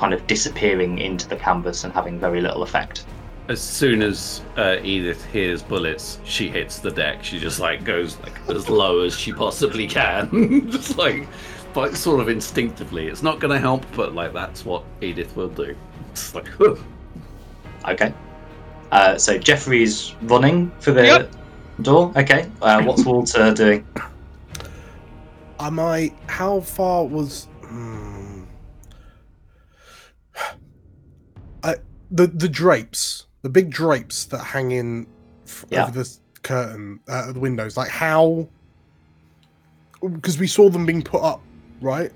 kind of disappearing into the canvas and having very little effect. As soon as uh, Edith hears bullets, she hits the deck. She just like goes like as low as she possibly can, just like, but sort of instinctively. It's not going to help, but like that's what Edith will do. It's like, "Ugh." Okay. Uh, so Jeffrey's running for the Yep. door. Okay. Uh, what's Walter doing? Am I? How far was? Hmm. I the the drapes, the big drapes that hang in f- Yeah. over the curtain, uh, the windows. Like how? Because we saw them being put up, right?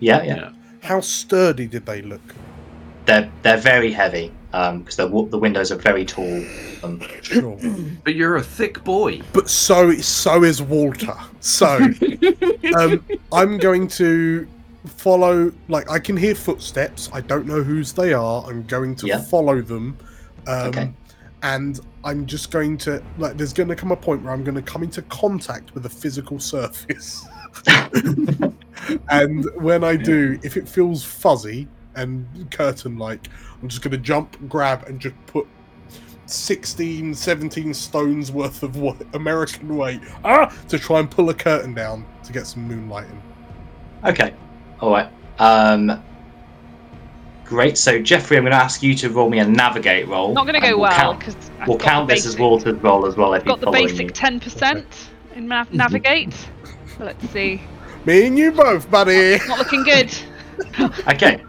Yeah, yeah. yeah. How sturdy did they look? They're they're very heavy because the the windows are very tall. Um, Sure, But you're a thick boy. but so so is Walter. So um, I'm going to follow. Like I can hear footsteps. I don't know whose they are. I'm going to Yeah. follow them. Um, Okay. And I'm just going to like. There's going to come a point where I'm going to come into contact with a physical surface. and when I do, if it feels fuzzy and curtain like, I'm just going to jump, grab, and just put 16, 17 stones worth of wa- American weight ah, to try and pull a curtain down to get some moonlight in. okay. All right. Um, Great. So Jeffrey, I'm going to ask you to roll me a navigate roll. Not going to go we'll well Count, because we'll count this as Walter's roll as well. If I've Got the basic you. ten percent in nav- navigate. Let's see. Me and you both, buddy. Not looking good. Okay.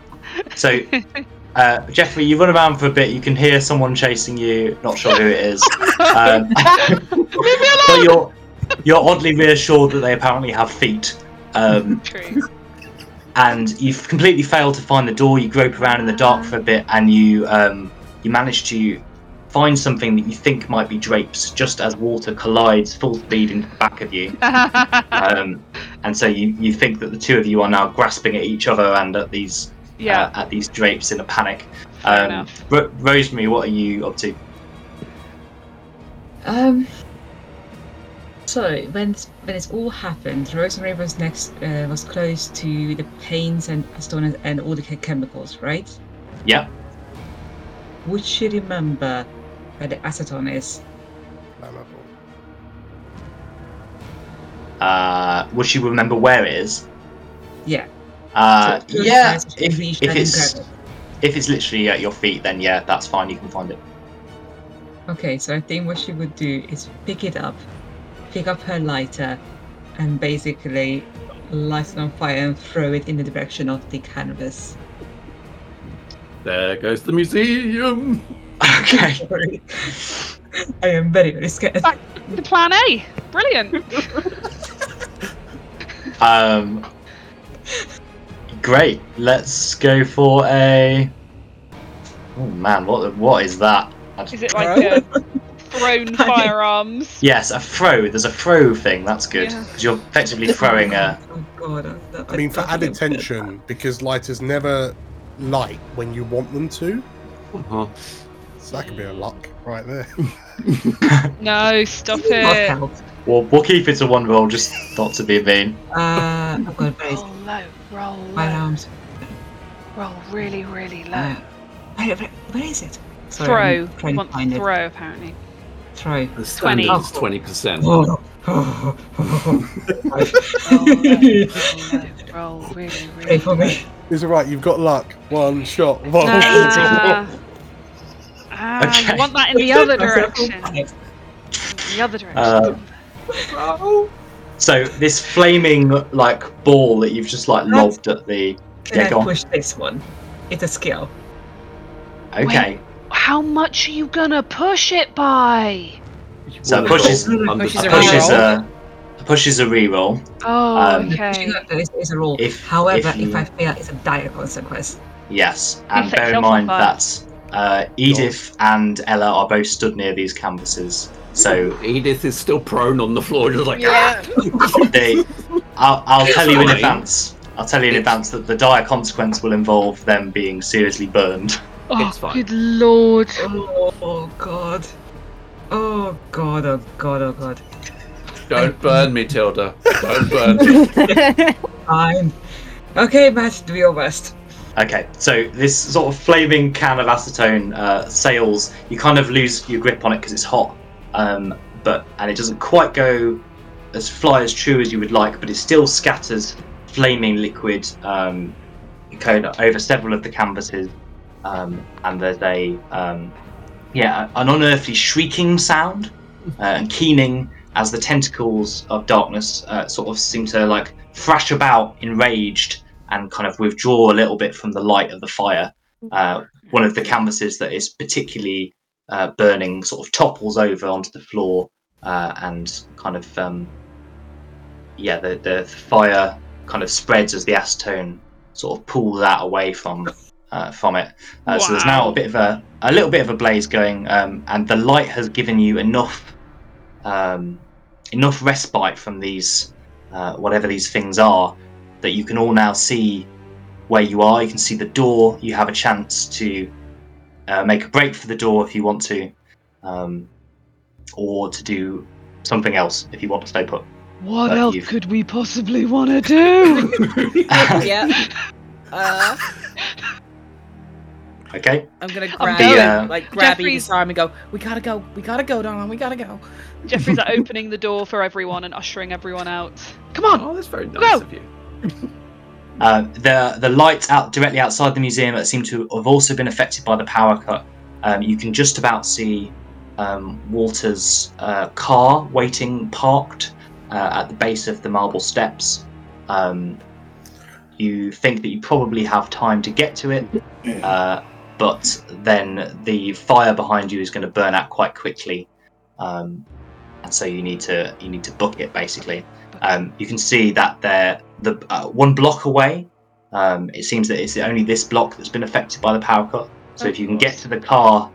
So, uh, Jeffrey, you run around for a bit. You can hear someone chasing you. Not sure who it is. Um, but you're you're oddly reassured that they apparently have feet. Um, True. And you've completely failed to find the door. You grope around in the dark for a bit, and you um, you manage to find something that you think might be drapes, just as water collides full speed into the back of you. Um, and so you, you think that the two of you are now grasping at each other and at these yeah. uh, at these drapes in a panic. Um. Ro- Rosemary, what are you up to? Um. So when when it's all happened, Rosemary was next uh, was close to the paints and acetone and all the chemicals, right? Yep. Would she remember where the acetone is? Flammable. Uh, would she remember where it is? Yeah. Uh, So, yeah. first If, if it's grabbed if it's literally at your feet, then yeah, that's fine. You can find it. it. Okay, so I think what she would do is pick it up, pick up her lighter, and basically light it on fire and throw it in the direction of the canvas. There goes the museum. Okay. I am very very scared. Back to plan A. Brilliant. Um, great. Let's go for a. Oh man, what what is that? I just- Is it like a thrown firearms? Yes, a throw. There's a throw thing. That's good Yeah. because you're effectively throwing a. Oh god. I, I mean, for don't added think I'm tension, because lighters never light when you want them to. Uh-huh. So that could be a luck right there. No, stop it. help. Well, we'll keep it to one roll, just not to be mean. Uh, I've got very Roll low. Roll firearms. Roll really, really Uh, where, where, where is it? Sorry, throw. I'm trying You to want find it. throw apparently. Throw. The 20. standard is twenty percent. Oh, Roll really, really. Pray for me. Is it right? you've got luck. One shot, one Ah, ah, Okay. you want that in the other direction. The other direction. Uh, So this flaming like ball that you've just like lobbed at the. Can Yeah, I go on. push this one? It's a skill. Okay. How much are you gonna push it by? So push is- Push is A a push is reroll. a. A push is a reroll. Oh, Um, okay. Pushing up is, is a roll. If- However, if if, I fail, it's a dire consequence. Yes, and set bear in mind fire. that uh, Edith and Ella are both stood near these canvases. So Edith is still prone on the floor, just like Yeah. they, I'll, I'll tell you in advance. I'll tell you in advance that the dire consequence will involve them being seriously burned. Oh, it's fine. good lord. Oh, oh god. Oh god, oh god, oh god. Don't burn me, Tilda. Don't burn me. Fine. Okay, Matt, do your best. Okay, so this sort of flaming can of acetone uh, sails. You kind of lose your grip on it because it's hot, um, but and it doesn't quite go as fly as true as you would like, but it still scatters flaming liquid um, cone over several of the canvases, um, and there's a um, yeah an unearthly shrieking sound uh, and keening as the tentacles of darkness uh, sort of seem to like thrash about enraged and kind of withdraw a little bit from the light of the fire. Uh, one of the canvases that is particularly uh, burning sort of topples over onto the floor uh, and kind of um, yeah the, the fire kind of spreads as the acetone sort of pulls that away from uh, from it. Uh, So there's now a bit of a a little bit of a blaze going, um, and the light has given you enough um, enough respite from these uh, whatever these things are that you can all now see where you are. You can see the door. You have a chance to uh, make a break for the door if you want to, um, or to do something else if you want to stay put. What else you've- could we possibly want to do? yeah. Okay. I'm gonna I'm grab, going. uh, like, grab Jeffrey's- Edith's arm and go. We gotta go. We gotta go, darling. We gotta go. Jeffrey's like opening the door for everyone and ushering everyone out. Come on. Oh, that's very nice Go. of you. Uh, the the lights out directly outside the museum that seem to have also been affected by the power cut. Um, you can just about see um, Walter's uh, car waiting parked uh, at the base of the marble steps. Um, you think that you probably have time to get to it, uh, but then the fire behind you is going to burn out quite quickly, um, and so you need to you need to book it basically. Um, you can see that there, the uh, one block away. Um, it seems that it's only this block that's been affected by the power cut. So if you can get to the car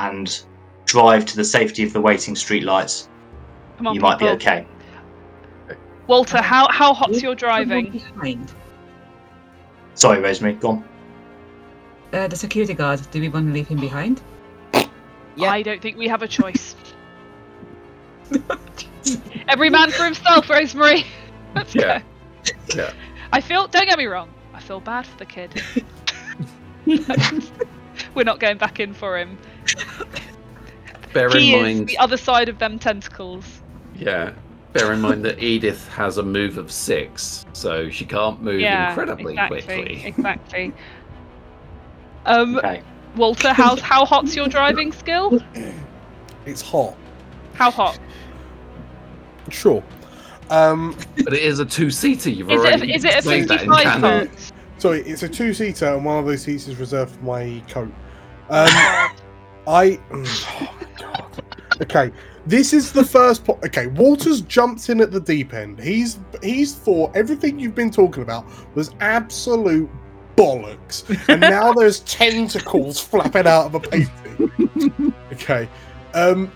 and drive to the safety of the waiting streetlights, Come on, you might be okay. Walter, how how hot's your driving? Behind. Sorry, Rosemary, go on. Uh, the security guard, do we want to leave him behind? Yeah. I don't think we have a choice. Every man for himself, Rosemary. Let's Yeah. go. Yeah. I feel. Don't get me wrong. I feel bad for the kid. We're not going back in for him. Bear he in is mind, the other side of them tentacles. yeah. Bear in mind that Edith has a move of six, so she can't move yeah, incredibly exactly, quickly. Exactly. Um, Okay. Walter, how's how hot's your driving skill? It's hot. How hot? Sure. Um, But it is a two-seater. You've Is already it a, is it a explained that in 55 canon. foot? sorry, it's a two-seater, and one of those seats is reserved for my coat. Um, I. Oh my god. Okay, this is the first. Po- okay, Walter's jumped in at the deep end. He's he's thought everything you've been talking about was absolute bollocks, and now there's tentacles flapping out of a painting. Okay, um,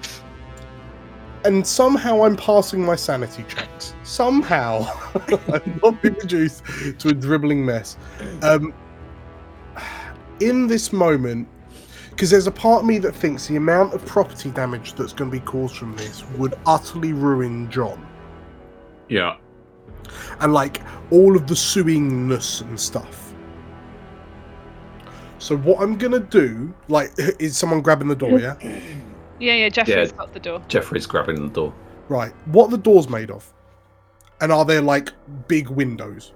and somehow I'm passing my sanity checks. Somehow I've not been reduced to a dribbling mess. Um, in this moment, because there's a part of me that thinks the amount of property damage that's going to be caused from this would utterly ruin John. Yeah. And like all of the suingness and stuff. So what I'm gonna do, like, is someone grabbing the door? Yeah, Yeah, yeah. Jeffrey's Yeah. got the door. Jeffrey's grabbing the door. right. What are the doors made of? And are there like big windows,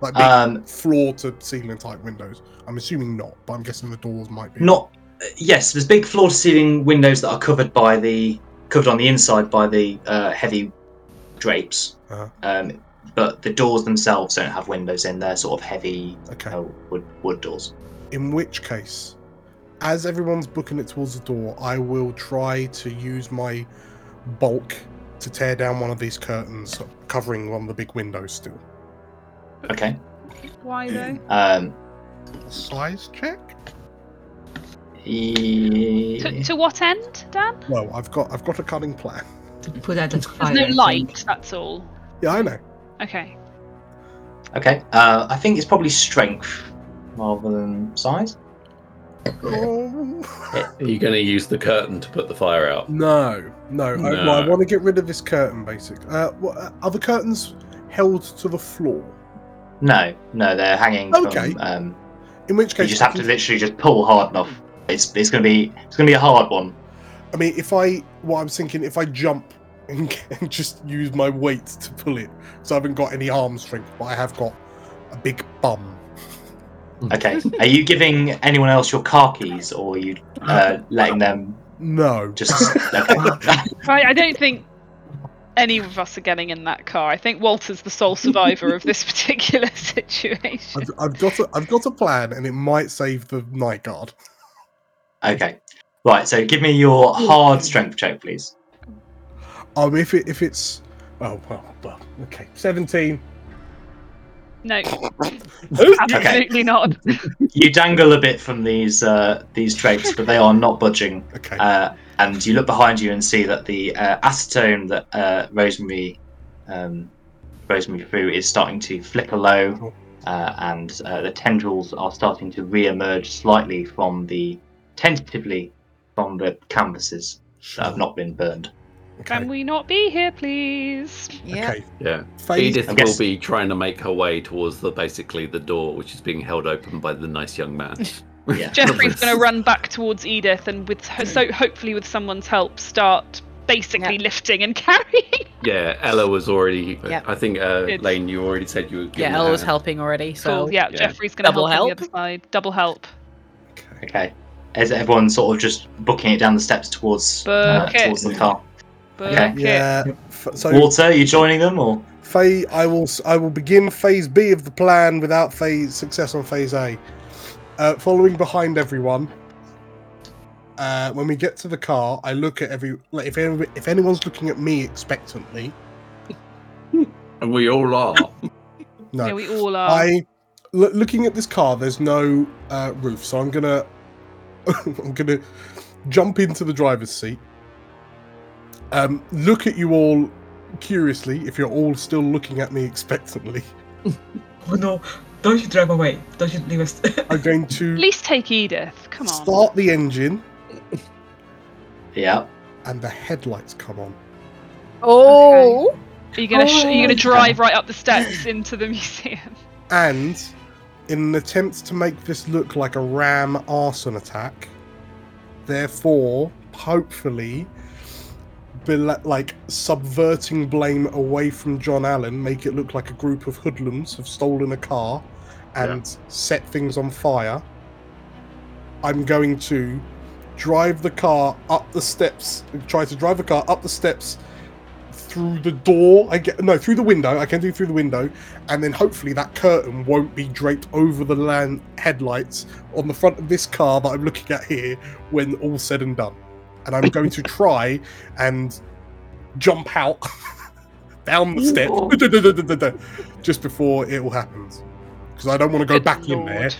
like big Um, floor to ceiling type windows? I'm assuming not, but I'm guessing the doors might be. not. Yes, there's big floor-to-ceiling windows that are covered by the covered on the inside by the uh, heavy drapes. Uh-huh. Um, but the doors themselves don't have windows in. They're sort of heavy Okay. uh, wood wood doors. In which case, as everyone's booking it towards the door, I will try to use my bulk to tear down one of these curtains covering one of the big windows still. Okay. Why though? Um, Size check? e- To, to what end, Dan? Well, I've got I've got a cutting plan. To put out the There's no I think. light. That's all. Yeah, I know. Okay. Okay. Uh, I think it's probably strength rather than size. Oh, Are you going to use the curtain to put the fire out? no, no. I, well, I want to get rid of this curtain, basically. Uh, what, uh, are the curtains held to the floor? No, no, they're hanging. Okay. From, um, In which case, you just have to literally just pull hard enough. It's it's gonna be it's gonna be a hard one. I mean, if I, what I'm thinking, if I jump and, and just use my weight to pull it, so I haven't got any arm strength, but I have got a big bum. Okay. Are you giving anyone else your car keys, or are you uh, letting them No. just? Okay. Right. I don't think any of us are getting in that car. I think Walter's the sole survivor of this particular situation. I've, I've got a, I've got a plan, and it might save the night guard. okay. Right. So give me your hard strength check, please. Um, if it if it's, oh well, well okay, seventeen. No, absolutely not. You dangle a bit from these uh, these drapes, but they are not budging. Okay. Uh, and you look behind you and see that the uh, acetone that uh, Rosemary um, Rosemary threw is starting to flicker low, uh, and uh, the tendrils are starting to re-emerge slightly from the tentatively from the canvases that have not been burned. Can we not be here, please? Yeah. Okay. Yeah. Phase- Edith guess- will be trying to make her way towards the basically the door, which is being held open by the nice young man. Yeah. Jeffrey's going to run back towards Edith and with her, so hopefully with someone's help start basically Yeah. lifting and carrying. Yeah, Ella was already. Yep. I think uh, Good. Lane, you already said you were. Yeah, a Ella was helping already. So cool. Yeah, yeah. Jeffrey's gonna Double help, on help? the other side. Double help. Okay. Is everyone sort of just booking it down the steps towards uh, towards the car? Book Okay. it. Yeah. F- So Walter, are you joining them or? Phase, I will s- I will begin phase B of the plan without phase success on phase A. Uh, following behind everyone. Uh, when we get to the car, I look at every like if any, if anyone's looking at me expectantly. And we all are. No, Yeah, we all are. I looking at this car. There's no uh, roof, so I'm gonna I'm gonna jump into the driver's seat. Um, look at you all curiously. If you're all still looking at me expectantly, Oh no! Don't you drive away! Don't you leave us? I'm going to At least take Edith. Come on. start the engine, Yeah. and the headlights come on. Oh, Are you gonna sh- are you Oh, gonna okay. drive right up the steps into the museum? And in an attempt to make this look like a ram arson attack, therefore, hopefully, bela- like subverting blame away from John Allen, make it look like a group of hoodlums have stolen a car and set things on fire. I'm going to drive the car up the steps, try to drive the car up the steps through the door. I get no through the window. I can do through the window, and then hopefully that curtain won't be draped over the land headlights on the front of this car that I'm looking at here when all said and done. And I'm going to try and jump out down the steps just before it all happens. Because I don't want to go Good back in there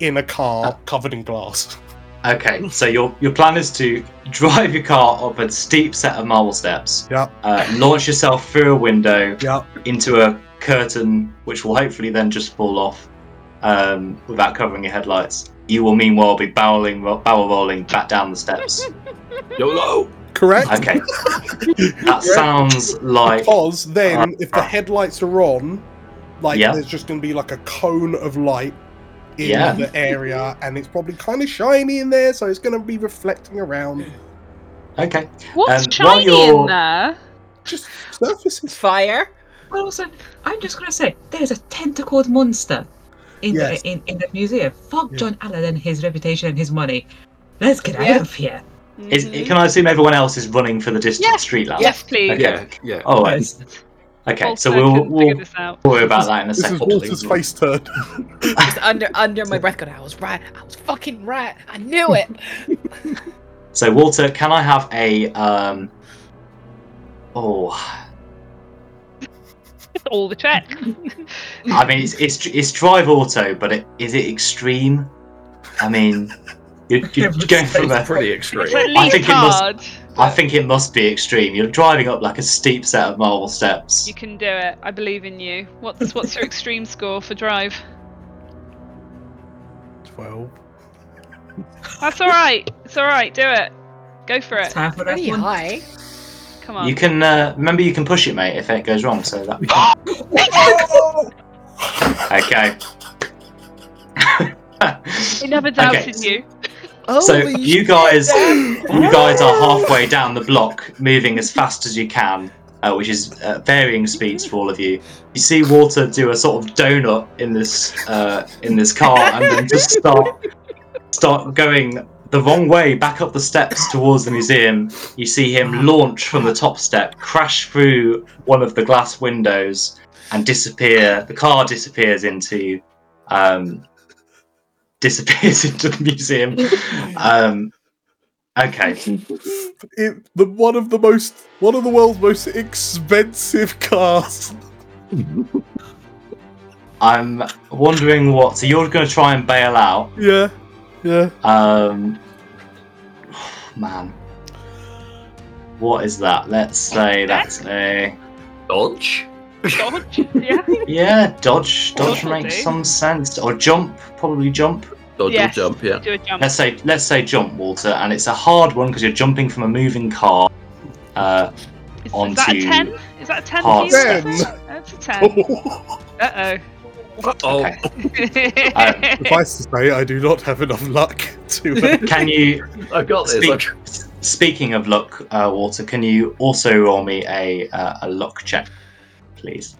in a car covered in glass. Okay. So your your plan is to drive your car up a steep set of marble steps. Yep. Uh, launch yourself through a window Yep. into a curtain, which will hopefully then just fall off um, without covering your headlights. You will meanwhile be barreling, ro- barrel rolling back down the steps. YOLO! Correct? Okay. that sounds like Because then, if the headlights are on, like Yeah. there's just going to be like a cone of light in Yeah. the area, and it's probably kind of shiny in there, so it's going to be reflecting around. okay. What's Um, while shiny you're- in there? Just surfaces. fire! But also, I'm just gonna say, there's a tentacled monster in Yes. the, in, in that museum. Fuck Yeah. John Allen and his reputation and his money. Let's get Yeah. out of here. Is, Mhm. can I assume everyone else is running for the distant Yes. street lamp? Yes, please. Okay. Yeah, yeah. Oh, right. Yes. okay. Walter So we'll, we'll figure this out. worry about that in a This second. is Walter's face turn. Just under under my breath, God, I was right. I was fucking right. I knew it. So Walter, can I have a um? Oh, All the check. I mean it's it's, it's drive auto, but it, is it extreme? I mean, you're, you're going from a. Pretty It's extreme. at I least think it must- hard. I think it must be extreme. You're driving up like a steep set of marble steps. you can do it. I believe in you. What's what's your extreme score for drive? Twelve. That's all right. It's all right. Do it. Go for it. time for that Pretty one. high. Come on. You can uh, remember you can push it, mate, if it goes wrong. So that we can. okay. I never doubted you. So you guys, you guys are halfway down the block, moving as fast as you can, uh, which is uh, varying speeds for all of you. You see Walter do a sort of donut in this uh, in this car, and then just start start going the wrong way back up the steps towards the museum. You see him launch from the top step, crash through one of the glass windows, and disappear. The car disappears into um, disappears into the museum. Um, okay. It, the one of the most one of the world's most expensive cars. I'm wondering what. So you're going to try and bail out. Yeah, yeah. Um, man, what is that? Let's say that's a Dodge? Dodge. Yeah. yeah. Dodge. Dodge Dodge will makes do. some sense. Or jump. Probably jump. Dodge Yes. or jump, yeah. Do a jump. Let's say let's say jump, Walter. And it's a hard one because you're jumping from a moving car. Uh, Is, is onto that a ten? Is that a ten? hard for you? steps. That's a ten. Uh Oh, Okay. oh. Suffice to say, I do not have enough luck to. Uh, Can you I've got this. speak? Speaking of luck, uh, Walter, can you also roll me a uh, a luck check, please?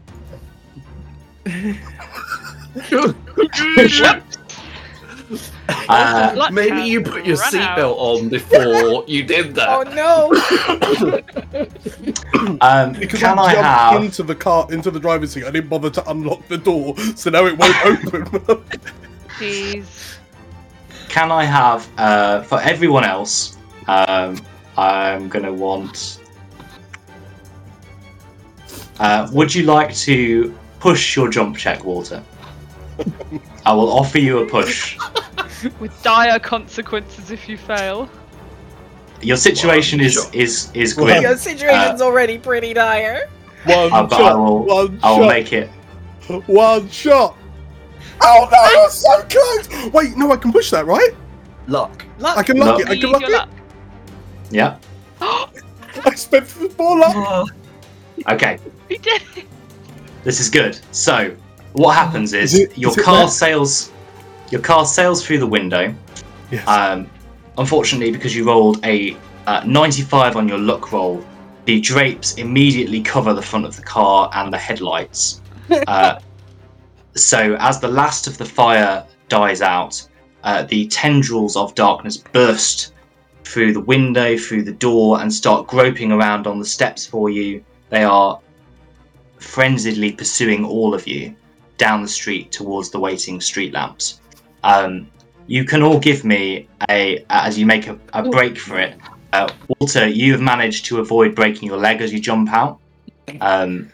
Uh, Maybe you put your run seatbelt on before you did that. Oh that. no! um, Because can I I jumped have? into the car, into the driver's seat. I didn't bother to unlock the door, so now it won't open. Jeez. Can I have uh, for everyone else? Um, I'm gonna want. Uh, would you like to push your jump check, Walter? I will offer you a push. With dire consequences if you fail. Your situation is Sure. is is Well, grim, Your situation's already pretty dire. one uh, but I shot. will one I will shot. make it. One shot. Oh no, you're so close! Wait, no, I can push that, right? Luck. Luck. I can lock Luck. it. I can lock your it. luck. Yeah. I spent four luck. Oh, Okay. He did. This is good. So, what happens is, Is it- your is it car there? sails, your car sails through the window. Yes. Um, unfortunately, because you rolled a uh, 95 on your luck roll, the drapes immediately cover the front of the car and the headlights. Uh, so, as the last of the fire dies out, uh, the tendrils of darkness burst through the window, through the door, and start groping around on the steps for you. They are frenziedly pursuing all of you down the street towards the waiting street lamps. Um, you can all give me a as you make a, a break for it. Uh, Walter, you have managed to avoid breaking your leg as you jump out. Um,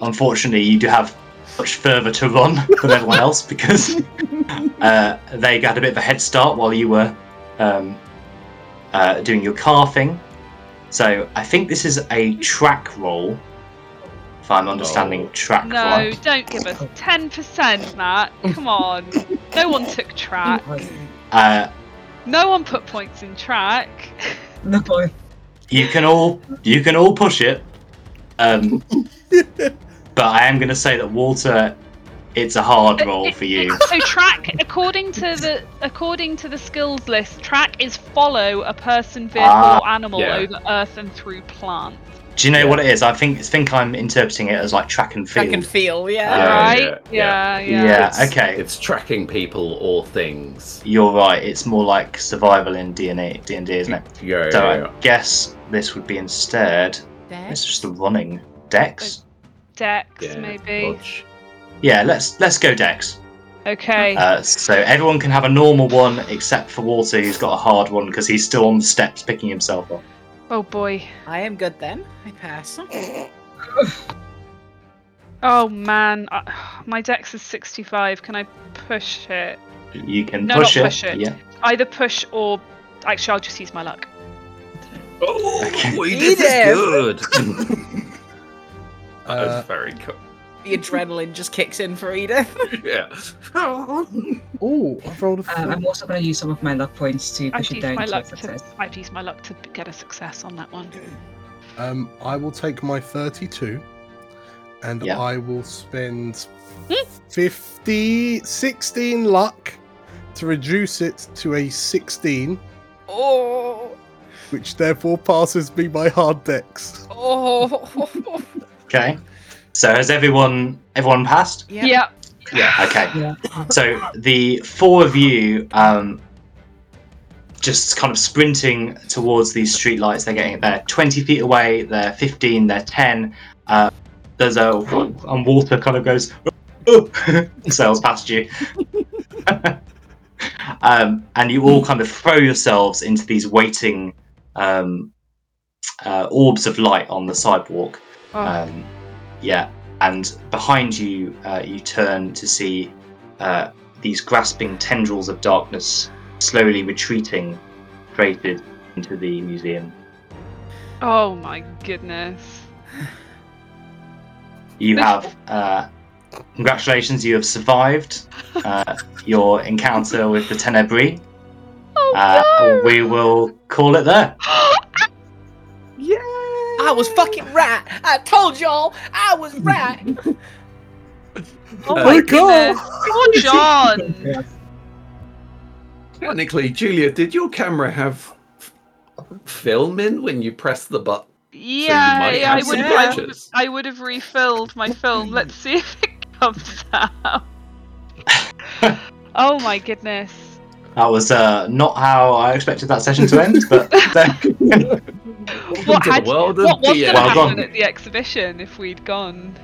unfortunately, you do have much further to run than everyone else because uh, they got a bit of a head start while you were um, uh, doing your car thing. So I think this is a track roll, if I'm understanding Oh. track No, right. don't give us 10%, Matt. Come on. No one took track. Uh, No one put points in track. no. Boy. You can all you can all push it, um, but I am going to say that Walter, it's a hard roll for you. So track, according to the according to the skills list, track is follow a person, vehicle, Ah, or animal yeah. over earth and through plant. Do you know Yeah. what it is? I think think I'm interpreting it as like track and I field. can feel, yeah. Yeah, right? yeah, Yeah, yeah. yeah. It's- okay. It's tracking people or things. You're right. It's more like survival in DNA, D and D, isn't it? Yeah, So yeah, I guess this would be instead. It's just the running Dex. Dex, yeah. maybe. Dodge. Yeah, let's let's go Dex. Okay. Uh, so everyone can have a normal one except for Walter, who's got a hard one because he's still on the steps picking himself up. oh boy. I am good then. I pass. Oh man, uh, my Dex is 65. Can I push it? You can No, push, not it. push it. Yeah. Either push or actually, I'll just use my luck. Oh, Okay. this is Edith! good. Uh, That's very cool. The adrenaline just kicks in for Edith. Yeah. oh, I've rolled a Uh, four. I'm also going to use some of my luck points to I've push it used down my to luck to. success. I've used my luck to get a success on that one. Um, I will take my 32 and Yeah. I will spend Hmm? 50, 16 luck to reduce it to a 16, Oh, which therefore passes me by hard Dex. oh. Okay. So has everyone everyone passed? Yeah. Yeah. Yeah. Okay. Yeah. So the four of you um, just kind of sprinting towards these streetlights. They're getting they're 20 feet away. They're 15. They're 10. Uh, there's a and Walter kind of goes sails past you. um, and you all kind of throw yourselves into these waiting um, uh, orbs of light on the sidewalk. Oh, Um, yeah, and behind you, uh, you turn to see uh, these grasping tendrils of darkness slowly retreating, created into the museum. oh my goodness. You have, uh, congratulations, you have survived uh, your encounter with the Tenebris. Oh Uh, no! We will call it there. I was fucking right. I told y'all I was right. oh Uh, my my God! goodness. Poor John. Technically, Julia, did your camera have film in when you press the button? Yeah, might I would. some I would. I would have refilled my film. Let's see if it comes out. oh my goodness. That was uh, not how I expected that session to end, but What had- world What was going to Well happen at the exhibition if we'd gone?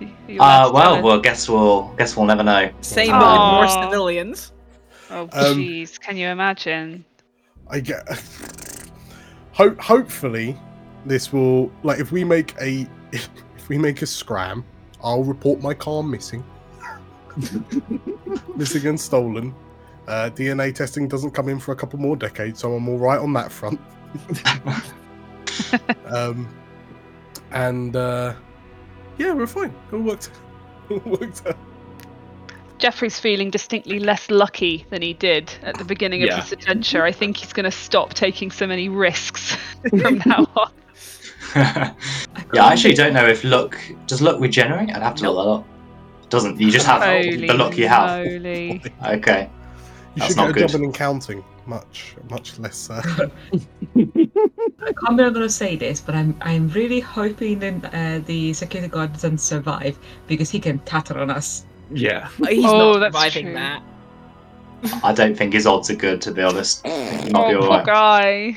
Are uh, well, tell well, guess we'll guess we'll never know. Same, but with more civilians. us? Oh, Um, jeez. Can you imagine? I get. Ho- hopefully, this will like if we make a if we make a scram, I'll report my car missing, missing and stolen. Uh, DNA testing doesn't come in for a couple more decades, so I'm all right on that front. um, and uh, yeah, we're fine. It all worked. It all worked out. Jeffrey's feeling distinctly less lucky than he did at the beginning Yeah. of this adventure. I think he's going to stop taking so many risks from now on. yeah, I actually don't know if luck does luck regenerate. I'd have to look that up. Doesn't you just have Holy the luck you have? moly. Okay. You That's should not get a good. job in accounting. Much, much less. Uh, I'm not gonna say this, but I'm I'm really hoping that uh, the security guard doesn't survive because he can tatter on us. Yeah. He's Oh, not that's surviving true. that. I don't think his odds are good, to be honest. I think he might be Oh, poor alright. guy.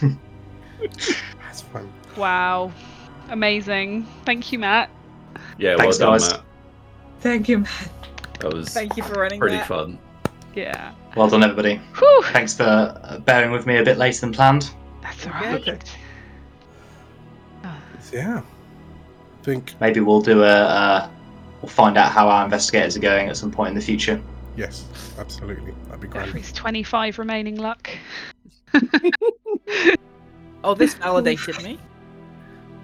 that's fine. Wow. Amazing. Thank you, Matt. Yeah, Thanks, well done, guys. Matt. Thank you. Matt. That was Thank you for running pretty that. fun. Yeah. Well done, everybody. Whew. Thanks for uh, bearing with me a bit later than planned. That's Okay. alright. So, yeah, I think Maybe we'll do a. Uh, we'll find out how our investigators are going at some point in the future. yes, absolutely. That'd be great. Jeffrey's 25 remaining luck. Oh, this validated me.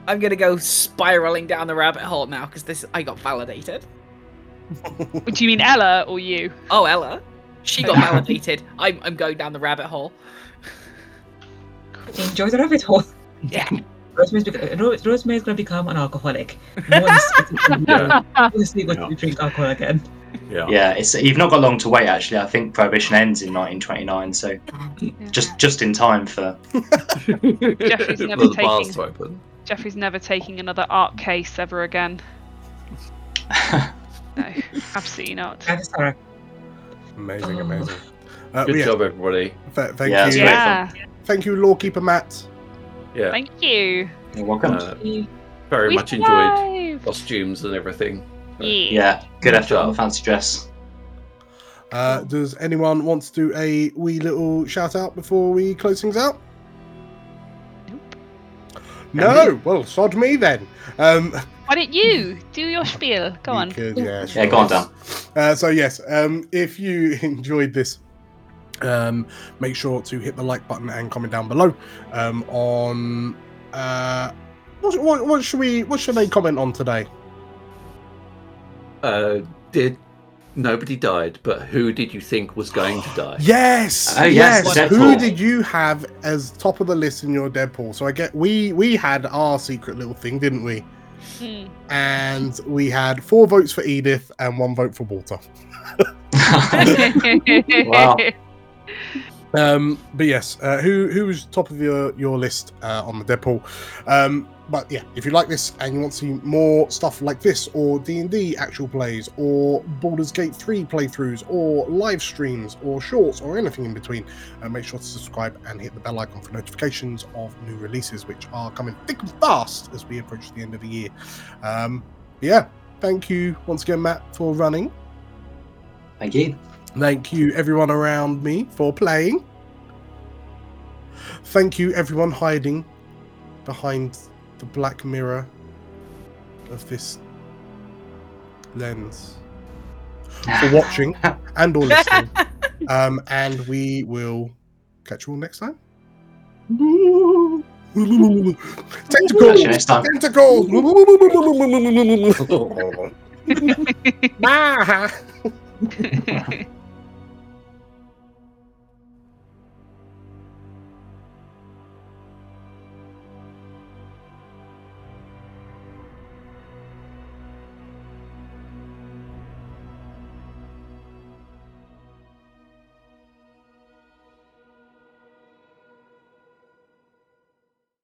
I'm gonna go spiraling down the rabbit hole now because this I got validated. Do you mean Ella or you? Oh, Ella, she got validated. I'm I'm going down the rabbit hole. Enjoy the rabbit hole. Yeah. Rosemary's, bec- Rosemary's gonna become an alcoholic. Once Yeah. Honestly, going Yeah. to drink alcohol again. Yeah. Yeah, it's you've not got long to wait. Actually, I think prohibition ends in 1929, so just just in time for. Jeffrey's never the taking- to. Jeffrey's never taking another art case ever again. No, absolutely not. That is Sarah. Amazing, amazing. Uh, Good yeah, job, everybody. th- thank Yeah, you, it's Yeah, thank you, Lorekeeper Matt. Yeah. thank you. You're welcome. Uh, very We much enjoyed costumes and everything. Yeah. yeah, good Good effort on the fancy dress. Uh, does anyone want to do a wee little shout out before we close things out? No. Well, sod me then. Um, Why don't you do your spiel? Go you on. could, yeah, Yeah, go on, Dan. Uh, so yes, um, if you enjoyed this, um, make sure to hit the like button and comment down below. Um, on uh, what, what, what should we? What should they comment on today? Uh, did nobody died, but who did you think was going to die? Yes, Oh, yes, yes. Who did you have as top of the list in your Deadpool? So I get we we had our secret little thing, didn't we? Hmm. And we had four votes for Edith and one vote for Walter. Wow. Um, but yes, uh, who who's top of your your list uh, on the Deadpool? Um, but yeah, if you like this and you want to see more stuff like this, or D and D actual plays, or Baldur's Gate three playthroughs, or live streams, or shorts, or anything in between, uh, make sure to subscribe and hit the bell icon for notifications of new releases, which are coming thick and fast as we approach the end of the year. Um, yeah, thank you once again, Matt, for running. Thank you. Thank you, everyone around me, for playing. Thank you, everyone hiding behind the black mirror of this lens for watching and all listening. Um, and we will catch you all next time. Tentacles! Next time. Tentacles! Bye!